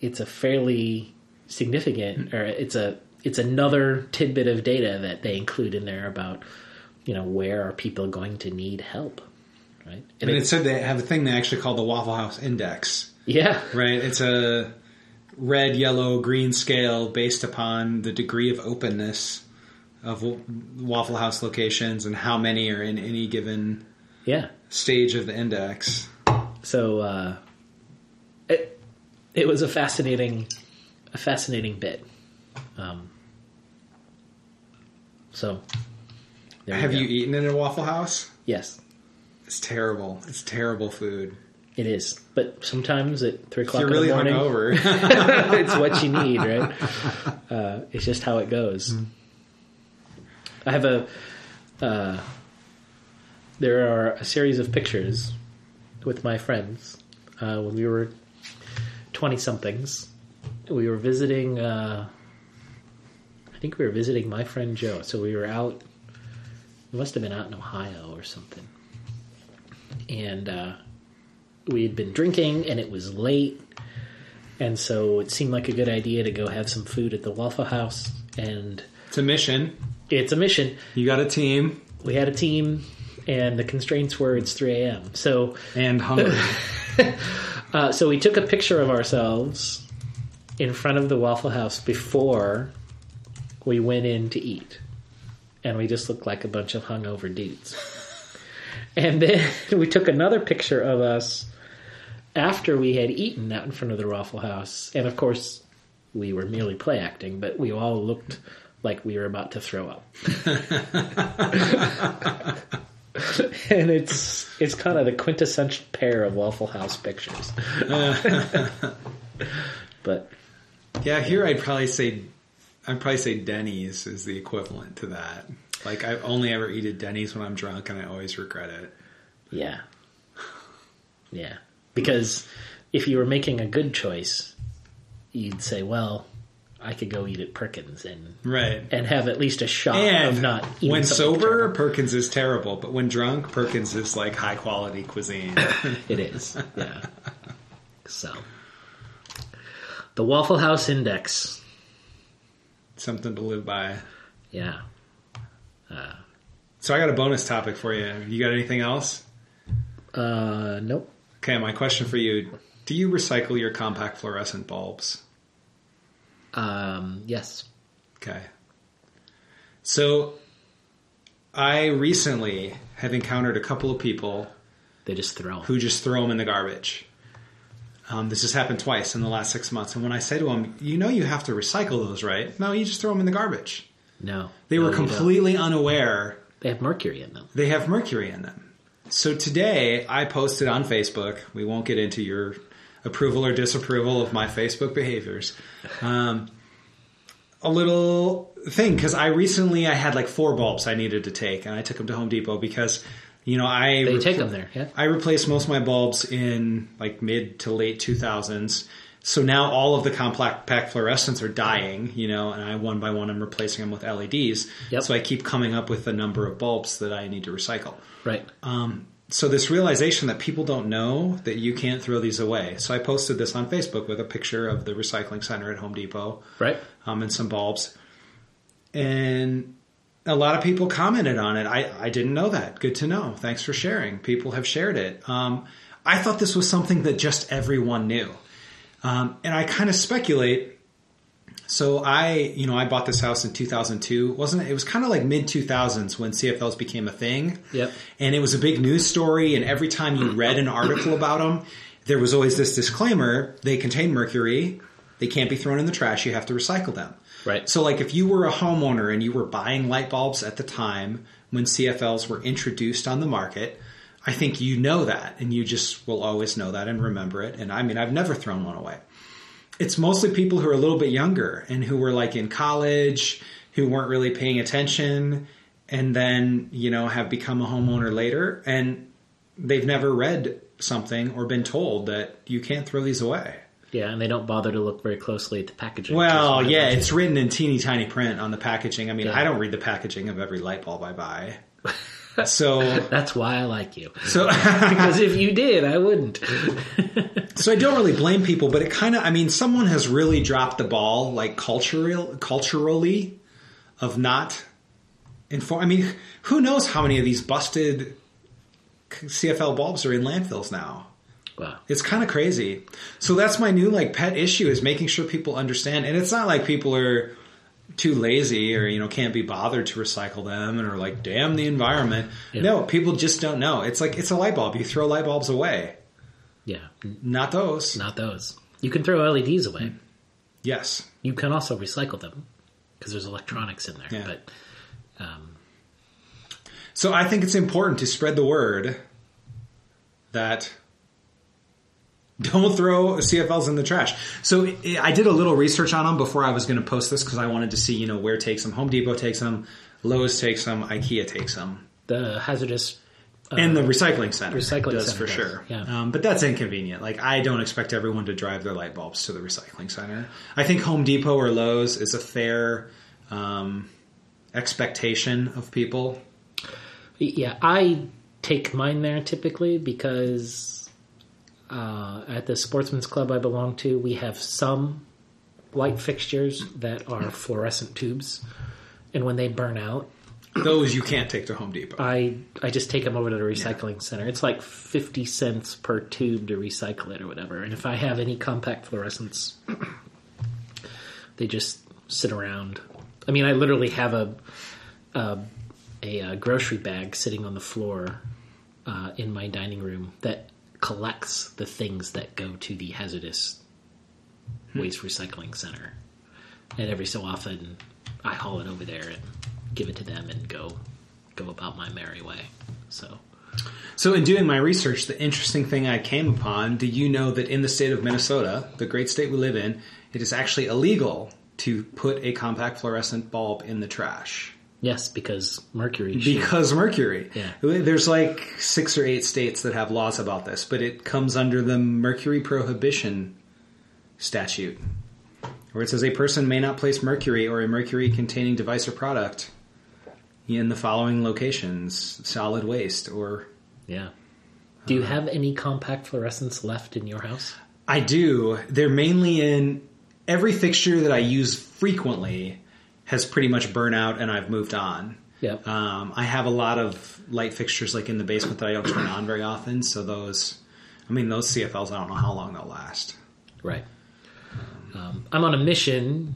S1: it's a fairly significant or it's a it's another tidbit of data that they include in there about you know where are people going to need help right?
S2: And, it, it said they have a thing they actually call the waffle house index.
S1: Yeah.
S2: Right? It's a red yellow green scale based upon the degree of openness of waffle house locations and how many are in any given
S1: yeah.
S2: stage of the index.
S1: So uh it it was a fascinating a fascinating bit. Um so
S2: have you, you eaten in a Waffle House?
S1: Yes.
S2: It's terrible. It's terrible food.
S1: It is, but sometimes at three o'clock
S2: You're
S1: in
S2: really
S1: the morning,
S2: hungover. *laughs*
S1: it's what you *laughs* need, right? Uh, it's just how it goes. Mm. I have a. Uh, there are a series of pictures with my friends uh, when we were twenty somethings. We were visiting. Uh, I think we were visiting my friend Joe. So we were out we must have been out in Ohio or something. And uh, we had been drinking, and it was late, and so it seemed like a good idea to go have some food at the Waffle House. And
S2: it's a mission.
S1: It's a mission.
S2: You got a team.
S1: We had a team, and the constraints were it's 3 a.m. So
S2: and hungry. *laughs*
S1: uh, so we took a picture of ourselves in front of the Waffle House before we went in to eat and we just looked like a bunch of hungover dudes. and then *laughs* we took another picture of us after we had eaten out in front of the Waffle House, and of course, we were merely play acting, but we all looked like we were about to throw up. *laughs* and it's it's kind of the quintessential pair of Waffle House pictures. *laughs* but
S2: yeah, here I'd probably say I'd probably say Denny's is the equivalent to that. Like I've only ever eat at Denny's when I'm drunk, and I always regret it.
S1: Yeah, yeah. Because if you were making a good choice, you'd say, "Well, I could go eat at Perkins and
S2: right
S1: and have at least a shot
S2: and
S1: of not."
S2: when sober, terrible. Perkins is terrible, but when drunk, Perkins is like high quality cuisine. *laughs*
S1: it is, yeah. So, the Waffle House Index
S2: something to live by.
S1: Yeah. Uh,
S2: so I got a bonus topic for you. You got anything else?
S1: Uh, nope.
S2: Okay, my question for you: Do you recycle your compact fluorescent bulbs?
S1: Um, yes.
S2: Okay. So, I recently have encountered a couple of people
S1: They just throw. 'em.
S2: who just throw them in the garbage. Um, this has happened twice in the last six months. And when I say to them, you know, you have to recycle those, right? No, you just throw them in the garbage.
S1: No.
S2: They
S1: No,
S2: were
S1: don't.
S2: completely unaware
S1: They have mercury in them.
S2: they have mercury in them. So today I posted on Facebook. We won't get into your approval or disapproval of my Facebook behaviors. Um, a little thing because I recently I had like four bulbs I needed to take, and I took them to Home Depot because you know I
S1: They
S2: repl-
S1: take them there. Yeah.
S2: I replaced most of my bulbs in like mid to late 2000s. So now all of the compact pack fluorescents are dying, you know, and I one by one I'm replacing them with LEDs.
S1: Yep.
S2: So I keep coming up with the number of bulbs that I need to recycle.
S1: Right.
S2: Um, So this realization that people don't know that you can't throw these away. So I posted this on Facebook with a picture of the recycling center at Home Depot
S1: Right.
S2: um, and some bulbs. And a lot of people commented on it. I, I didn't know that. Good to know. Thanks for sharing. People have shared it. Um, I thought this was something that just everyone knew. Um, and I kind of speculate. So I, you know, I bought this house in 2002. Wasn't it? It was kind of like mid 2000s when CFLs became a thing.
S1: Yep.
S2: And it was a big news story. And every time you read an article about them, there was always this disclaimer: they contain mercury. They can't be thrown in the trash. You have to recycle them.
S1: Right.
S2: So, like, if you were a homeowner and you were buying light bulbs at the time when CFLs were introduced on the market, I think you know that, and you just will always know that and remember it. And I mean, I've never thrown one away. It's mostly people who are a little bit younger and who were like in college, who weren't really paying attention, and then you know have become a homeowner later, and they've never read something or been told that you can't throw these away.
S1: Yeah, and they don't bother to look very closely at the packaging.
S2: Well, yeah, it's written in teeny tiny print on the packaging. I mean,
S1: Yeah.
S2: I don't read the packaging of every light bulb I buy. So, *laughs*
S1: That's why I like you.
S2: so, *laughs* *laughs*
S1: Because if you did, I wouldn't.
S2: so I don't really blame people, but it kind of, I mean, someone has really dropped the ball, like cultural, culturally, of not inform. I mean, who knows how many of these busted CFL bulbs are in landfills now?
S1: Wow.
S2: It's kind of crazy. So that's my new like pet issue is making sure people understand. And it's not like people are too lazy or you know can't be bothered to recycle them and are like damn the environment.
S1: Yeah.
S2: No, people just don't know. It's like it's a light bulb. You throw light bulbs away.
S1: Yeah,
S2: Not those.
S1: not those. You can throw LEDs away.
S2: Yes.
S1: You can also recycle them because there's electronics in there.
S2: Yeah.
S1: But um,
S2: So I think it's important to spread the word that *laughs* don't throw CFLs in the trash. So I- I did a little research on them before I was going to post this because I wanted to see, you know, where takes them. Home Depot takes them, Lowe's takes them, IKEA takes them,
S1: the hazardous. Uh,
S2: and the recycling center
S1: recycling
S2: does
S1: center
S2: for
S1: does,
S2: sure.
S1: yeah.
S2: Um, but that's inconvenient. Like I don't expect everyone to drive their light bulbs to the recycling center. I think Home Depot or Lowe's is a fair um, expectation of people.
S1: Yeah, I take mine there typically because uh, at the sportsman's club I belong to, we have some light fixtures that are fluorescent tubes, and when they burn out,
S2: Those you can't take to Home Depot.
S1: I I just take them over to the recycling center. It's like fifty cents per tube to recycle it or whatever. And if I have any compact fluorescents, they just sit around. I mean, I literally have a a, a, uh grocery bag sitting on the floor uh, in my dining room that collects the things that go to the hazardous hmm. waste recycling center. And every so often, I haul it over there and give it to them and go go about my merry way. So
S2: So, in doing my research, the interesting thing I came upon do you know that in the state of Minnesota, the great state we live in, it is actually illegal to put a compact fluorescent bulb in the trash?
S1: Yes, because mercury. should-
S2: Because mercury.
S1: Yeah.
S2: There's like six or eight states that have laws about this, but it comes under the mercury prohibition statute, where it says a person may not place mercury or a mercury containing device or product in the following locations solid waste or
S1: yeah. Do you have any compact fluorescents left in your house?
S2: I do. They're mainly in every fixture that I use frequently has pretty much burnt out and I've moved on.
S1: Yep.
S2: Um, I have a lot of light fixtures like in the basement that I don't turn on very often. So those, I mean, those CFLs, I don't know how long they'll last.
S1: Right. Um, I'm on a mission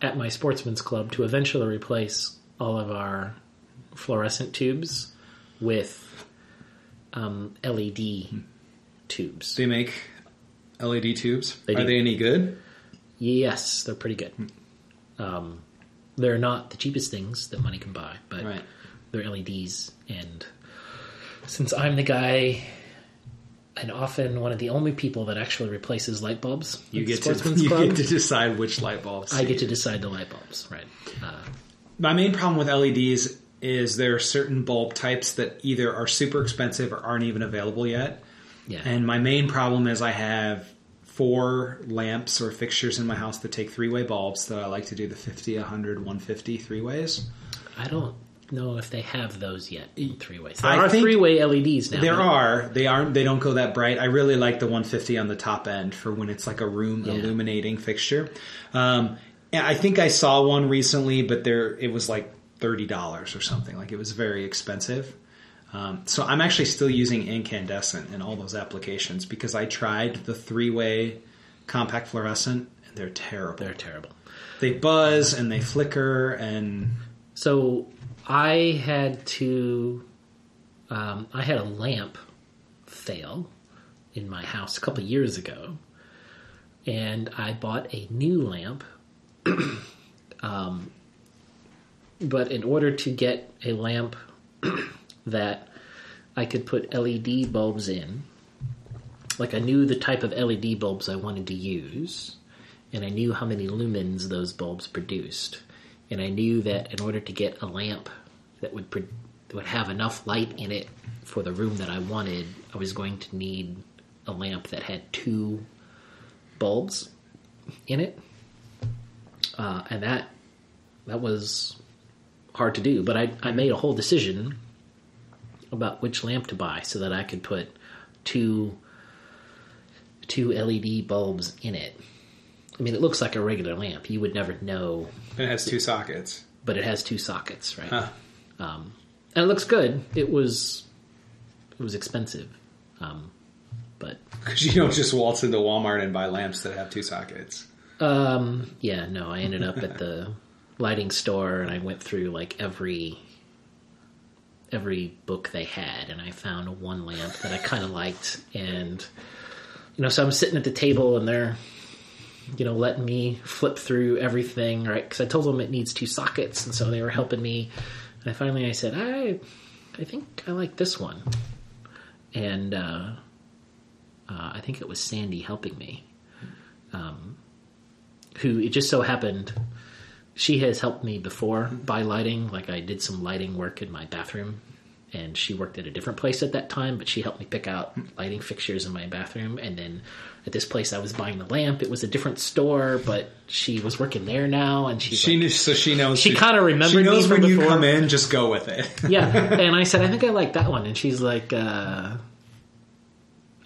S1: at my sportsman's club to eventually replace all of our fluorescent tubes with um, LED tubes.
S2: Do they make LED tubes.
S1: They
S2: Are
S1: do.
S2: they any good?
S1: Yes, they're pretty good. Um, they're not the cheapest things that money can buy, but
S2: Right.
S1: they're LEDs. And since I'm the guy, and often one of the only people that actually replaces light bulbs,
S2: You get to *laughs* you get to decide which light bulbs.
S1: I get to decide the light bulbs, right? Uh,
S2: My main problem with LEDs is there are certain bulb types that either are super expensive or aren't even available yet.
S1: yeah,
S2: And my main problem is I have four lamps or fixtures in my house that take three way bulbs that I like to do the 50, 100, 150 three ways.
S1: I don't know if they have those yet in three ways. There
S2: I
S1: are three way LEDs now.
S2: There are. They aren't. They don't go that bright. I really like the 150 on the top end for when it's like a room
S1: Yeah.
S2: illuminating fixture. Um, I think I saw one recently, but there it was like thirty dollars or something. Like it was very expensive. Um, so I'm actually still using incandescent in all those applications because I tried the three way compact fluorescent and they're terrible.
S1: They're terrible.
S2: they buzz and they flicker and
S1: So I had to, um, I had a lamp fail in my house a couple years ago, and I bought a new lamp. *clears throat* um, but in order to get a lamp *clears throat* that I could put LED bulbs in, like I knew the type of LED bulbs I wanted to use, and I knew how many lumens those bulbs produced, and I knew that in order to get a lamp that would pro- that would have enough light in it for the room that I wanted, I was going to need a lamp that had two bulbs in it, uh, and that that was hard to do. But I I made a whole decision about which lamp to buy so that I could put two two LED bulbs in it. I mean, it looks like a regular lamp. You would never know,
S2: it has two sockets.
S1: but it has two sockets, right?
S2: Huh.
S1: Um, and it looks good. It was it was expensive, um, but *laughs*
S2: Because you don't just waltz into Walmart and buy lamps that have two sockets.
S1: um, yeah, no. I ended up at the lighting store and I went through like every every book they had, and I found one lamp that I kind of liked, and you know, so I'm sitting at the table and they're you know letting me flip through everything, right? Because I told them it needs two sockets, and so they were helping me. And I finally I said, I I think I like this one, and uh, uh, I think it was Sandy helping me, um, who it just so happened she has helped me before by lighting. Like I did some lighting work in my bathroom, and she worked at a different place at that time. But she helped me pick out lighting fixtures in my bathroom. And then at this place, I was buying the lamp. It was a different store, but she was working there now, and she's
S2: She
S1: like,
S2: knew, so she knows.
S1: She kinda remembered
S2: She knows
S1: me from
S2: when you
S1: before.
S2: come in, just go with it. *laughs*
S1: yeah. And I said, I think I like that one. And she's like, uh,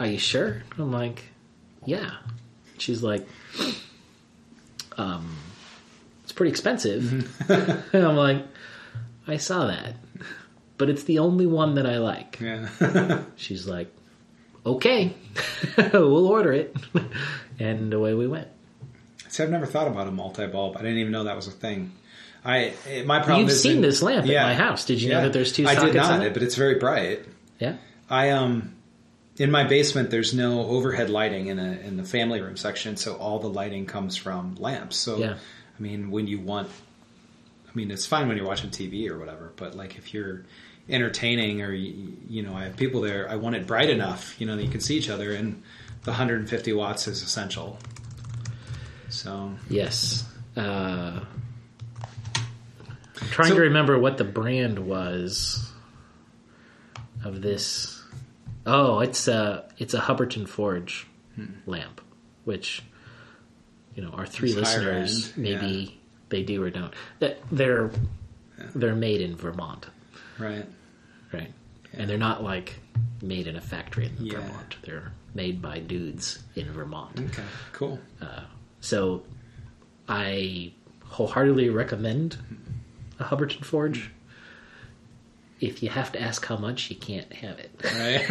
S1: Are you sure? I'm like, Yeah. She's like, um, pretty expensive. *laughs* and I'm like, I saw that. But it's the only one that I like.
S2: yeah. *laughs*
S1: She's like, Okay, *laughs* we'll order it. and away we went.
S2: See, I've never thought about a multi-bulb. I didn't even know that was a thing. I my problem.
S1: You've seen
S2: that-
S1: this lamp at my house. Did you know that there's two
S2: I did not,
S1: it?
S2: but it's very bright.
S1: Yeah.
S2: I um in my basement there's no overhead lighting in a in the family room section, so all the lighting comes from lamps. So
S1: Yeah.
S2: I mean when you want I mean it's fine when you're watching TV or whatever, but like if you're entertaining or you, you know I have people there, I want it bright enough, you know, that you can see each other and the 150 watts is essential. So
S1: Yes. Uh, I'm trying
S2: So-
S1: to remember what the brand was of this. Oh, it's a it's a Hubbardton Forge lamp, which you know our three.
S2: It's
S1: listeners
S2: end,
S1: maybe they do or don't. That they're they're made in Vermont,
S2: right.
S1: right? And they're not like made in a factory in
S2: Yeah.
S1: Vermont. They're made by dudes in Vermont.
S2: Okay. Cool.
S1: Uh, so I wholeheartedly recommend a Hubbardton Forge. if you have to ask how much, you can't have it.
S2: Right.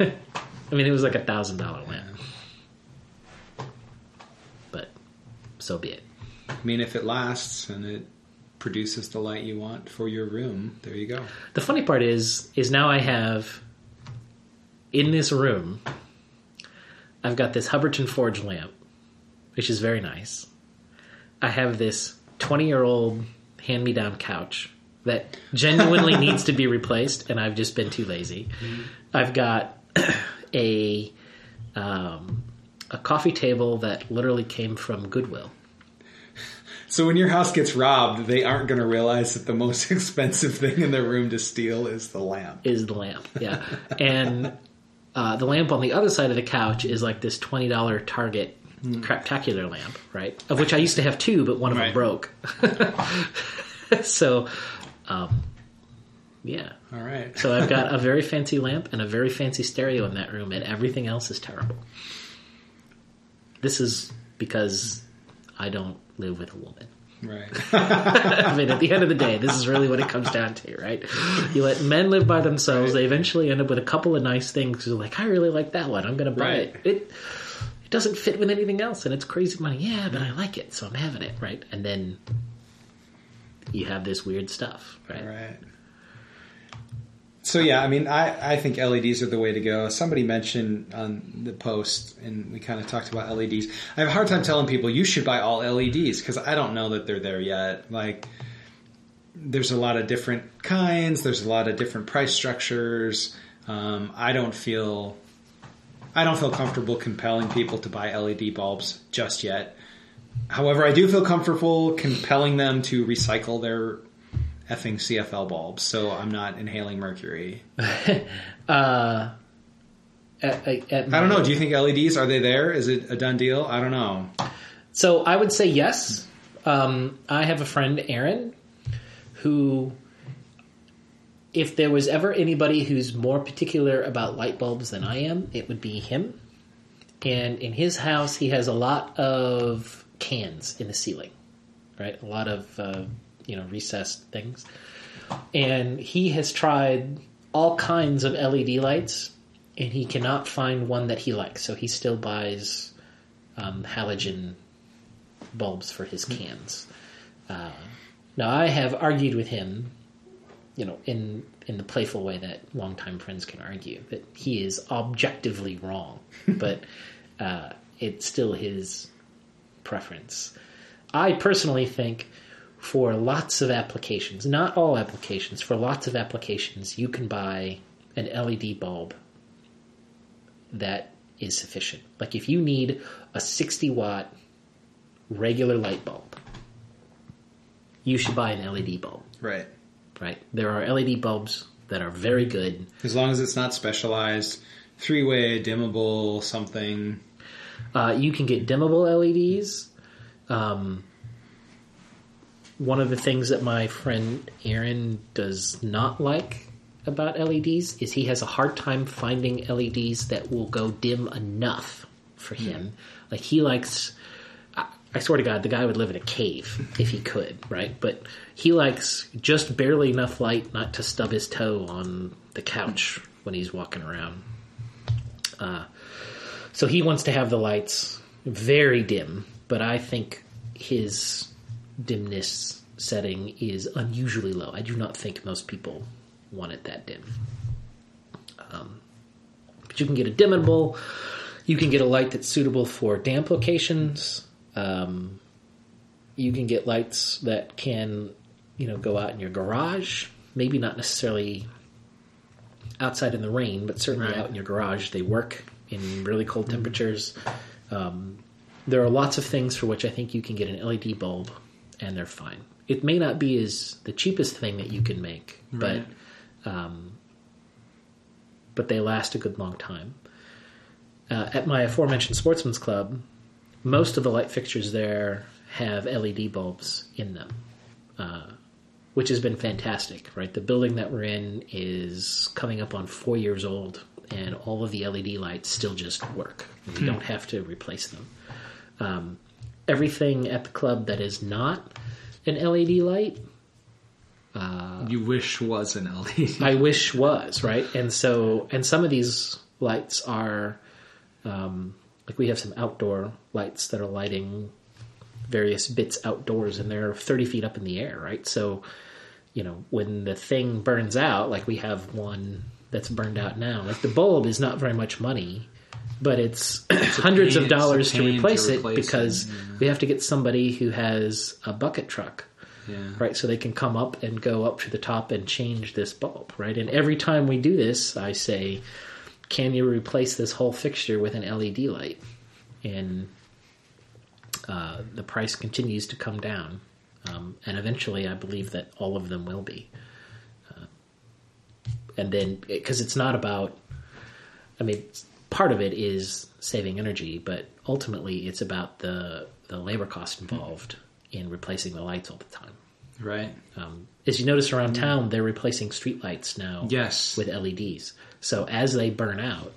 S2: *laughs* *laughs*
S1: I mean, it was like a thousand dollar lamp, but so be it.
S2: I mean, if it lasts and it produces the light you want for your room, there you go.
S1: The funny part is, is now I have in this room, I've got this Hubbardton Forge lamp, which is very nice. I have this twenty year old hand me down couch that genuinely *laughs* needs to be replaced, and I've just been too lazy. I've got *clears throat* a um, a coffee table that literally came from Goodwill.
S2: So when your house gets robbed, they aren't going to realize that the most *laughs* expensive thing in their room to steal is the lamp.
S1: is the lamp. Yeah, and uh, the lamp on the other side of the couch is like this twenty dollar Target craptacular lamp, right? Of which I used to have two, but one of
S2: Right.
S1: them broke. *laughs* so, um, yeah.
S2: All right.
S1: So I've got a very fancy lamp and a very fancy stereo in that room, and everything else is terrible. This is because I don't live with a woman.
S2: right. *laughs* *laughs*
S1: I mean, at the end of the day, this is really what it comes down to, right? You let men live by themselves; they eventually end up with a couple of nice things. You're like, I really like that one. I'm going to buy
S2: Right.
S1: it. It it doesn't fit with anything else, and it's crazy money. Yeah, but I like it, so I'm having it, right? And then you have this weird stuff, right?
S2: Right. So yeah, I mean, I, I think LEDs are the way to go. Somebody mentioned on the post, and we kind of talked about LEDs. I have a hard time telling people you should buy all LEDs because I don't know that they're there yet. Like, there's a lot of different kinds. There's a lot of different price structures. Um, I don't feel, I don't feel comfortable compelling people to buy LED bulbs just yet. However, I do feel comfortable compelling them to recycle their effing CFL bulbs, so I'm not inhaling mercury. *laughs*
S1: Uh, at, at, at
S2: I don't know. Do you think LEDs are they there? Is it a done deal? I don't know.
S1: So I would say yes. Um, I have a friend, Aaron, who, if there was ever anybody who's more particular about light bulbs than I am, it would be him. And in his house, he has a lot of cans in the ceiling, right? A lot of uh, you know recessed things, and he has tried all kinds of LED lights, and he cannot find one that he likes. So he still buys um, halogen bulbs for his cans. Uh, now, I have argued with him, you know, in in the playful way that longtime friends can argue, that he is objectively wrong, *laughs* but uh, it's still his preference. I personally think for lots of applications, not all applications, for lots of applications, you can buy an LED bulb that is sufficient. Like if you need a 60 watt regular light bulb, you should buy an LED bulb,
S2: Right.
S1: right? There are LED bulbs that are very good.
S2: As long as it's not specialized, three way, dimmable, something.
S1: Uh, you can get dimmable LEDs. Um, one of the things that my friend Aaron does not like about LEDs is he has a hard time finding LEDs that will go dim enough for him. Like he likes. I- I swear to God, the guy would live in a cave if he could, right? But he likes just barely enough light not to stub his toe on the couch when he's walking around. Uh, so he wants to have the lights very dim, but I think his dimness setting is unusually low. I do not think most people want it that dim. Um, but you can get a dimmable. You can get a light that's suitable for damp locations. Um, you can get lights that can, you know, go out in your garage. Maybe not necessarily outside in the rain, but certainly
S2: Right.
S1: out in your garage. They work in really cold temperatures. Um, there are lots of things for which I think you can get an LED bulb, and they're fine. It may not be as the cheapest thing that you can make,
S2: Right.
S1: but um, but they last a good long time. Uh, at my aforementioned Sportsman's Club, most of the light fixtures there have LED bulbs in them, uh, which has been fantastic. Right, the building that we're in is coming up on four years old, and all of the LED lights still just work. We don't have to replace them. Um, everything at the club that is not an LED light
S2: you wish was an LED. *laughs*
S1: I wish was right. And so, and some of these lights are um, like we have some outdoor lights that are lighting various bits outdoors, and they're thirty feet up in the air, right? So, you know, when the thing burns out, like we have one that's burned out now, like the bulb is not very much money. But it's, *clears throat* hundreds
S2: pain-
S1: of dollars to
S2: to
S1: replace it
S2: replace it,
S1: because
S2: yeah.
S1: we have to get somebody who has a bucket truck
S2: yeah.
S1: right? So they can come up and go up to the top and change this bulb, right? And every time we do this, I say, "Can you replace this whole fixture with an LED light?" And uh, the price continues to come down, um, and eventually, I believe that all of them will be. Uh, and then, because it's not about, I mean, part of it is saving energy, but ultimately, it's about the the labor cost involved in replacing the lights all the time.
S2: Right.
S1: Um, as you notice around town, they're replacing streetlights now
S2: Yes.
S1: with LEDs. So as they burn out,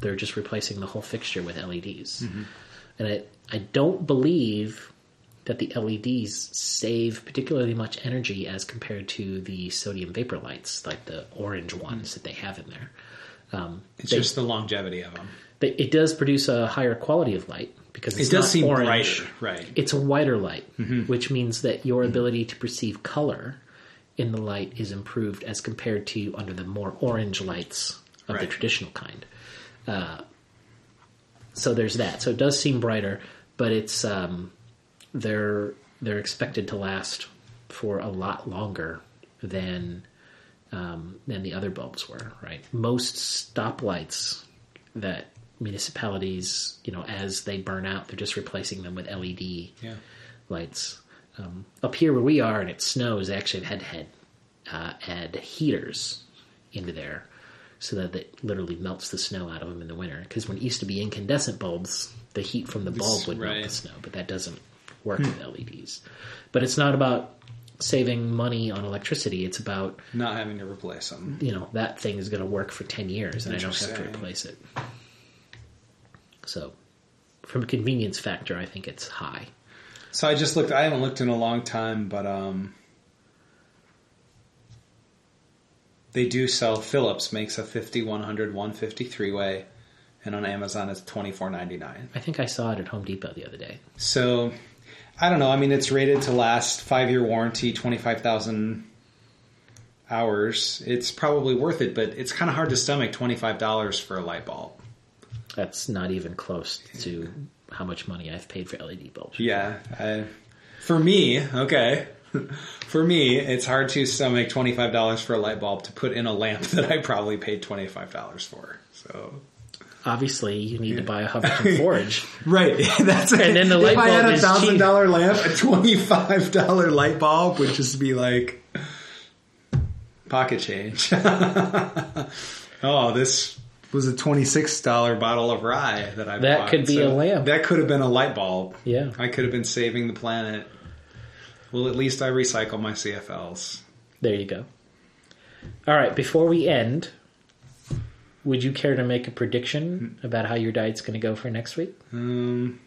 S1: they're just replacing the whole fixture with LEDs. And I, I don't believe that the LEDs save particularly much energy as compared to the sodium vapor lights, like the orange ones that they have in there. Um,
S2: It's
S1: they-
S2: just the longevity of them.
S1: they, it does produce a higher quality of light because it's
S2: It does
S1: not
S2: seem
S1: orange.
S2: brighter, right?
S1: It's a whiter light, which means that your ability to perceive color in the light is improved as compared to under the more orange lights of the traditional kind. Uh, so there's that. So it does seem brighter, but it's um, they're they're expected to last for a lot longer than um, than the other bulbs were. Right, most stoplights that municipalities, you know, as they burn out, they're just replacing them with LED
S2: Yeah.
S1: lights. Um, up here where we are and it snows, they actually have had had uh, add heaters into there so that it literally melts the snow out of them in the winter. Because when it used to be incandescent bulbs, the heat from the bulb would melt the snow, but that doesn't work with LEDs. But it's not about saving money on electricity. It's about
S2: Not having to replace them.
S1: you know that thing is going to work for 10 years and i don't have to replace it so from a convenience factor i think it's high
S2: So I just looked. I haven't looked in a long time, but um, they do sell. Philips makes a 50, 100, 153 way, and on Amazon it's twenty four ninety nine.
S1: i think i saw it at home depot the other day
S2: So I don't know. I mean, it's rated to last five year warranty, twenty five thousand hours. It's probably worth it, but it's kind of hard to stomach twenty five dollars for a light bulb.
S1: that's not even close to how much money i've paid for led bulbs
S2: Yeah, I, for me, okay. *laughs* For me, it's hard to stomach twenty five dollars for a light bulb to put in a lamp *laughs* that I probably paid twenty five dollars for. So
S1: obviously you need to buy a Hubbardton Forge *laughs*
S2: right, *laughs* that's
S1: And then the light
S2: if I had a thousand dollar lamp, a twenty five dollar light bulb would just be like pocket change. *laughs* oh, this was a twenty six dollar bottle of rye that I bought.
S1: That
S2: bought.
S1: could be a lamp.
S2: That could have been a light bulb.
S1: yeah
S2: I could have been saving the planet. Well, at least I recycle my CFLs.
S1: there you go all right before we end would you care to make a prediction about how your diet's going to go for next week
S2: Um,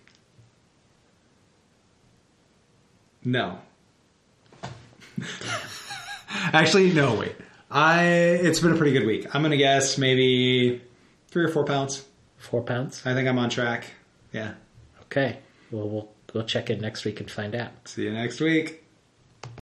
S2: no. *laughs* Actually, no. Wait. I. It's been a pretty good week. I'm gonna guess maybe three or four pounds.
S1: four pounds
S2: I think I'm on track. Yeah.
S1: Okay. Well, we'll we'll check in next week and find out.
S2: See you next week.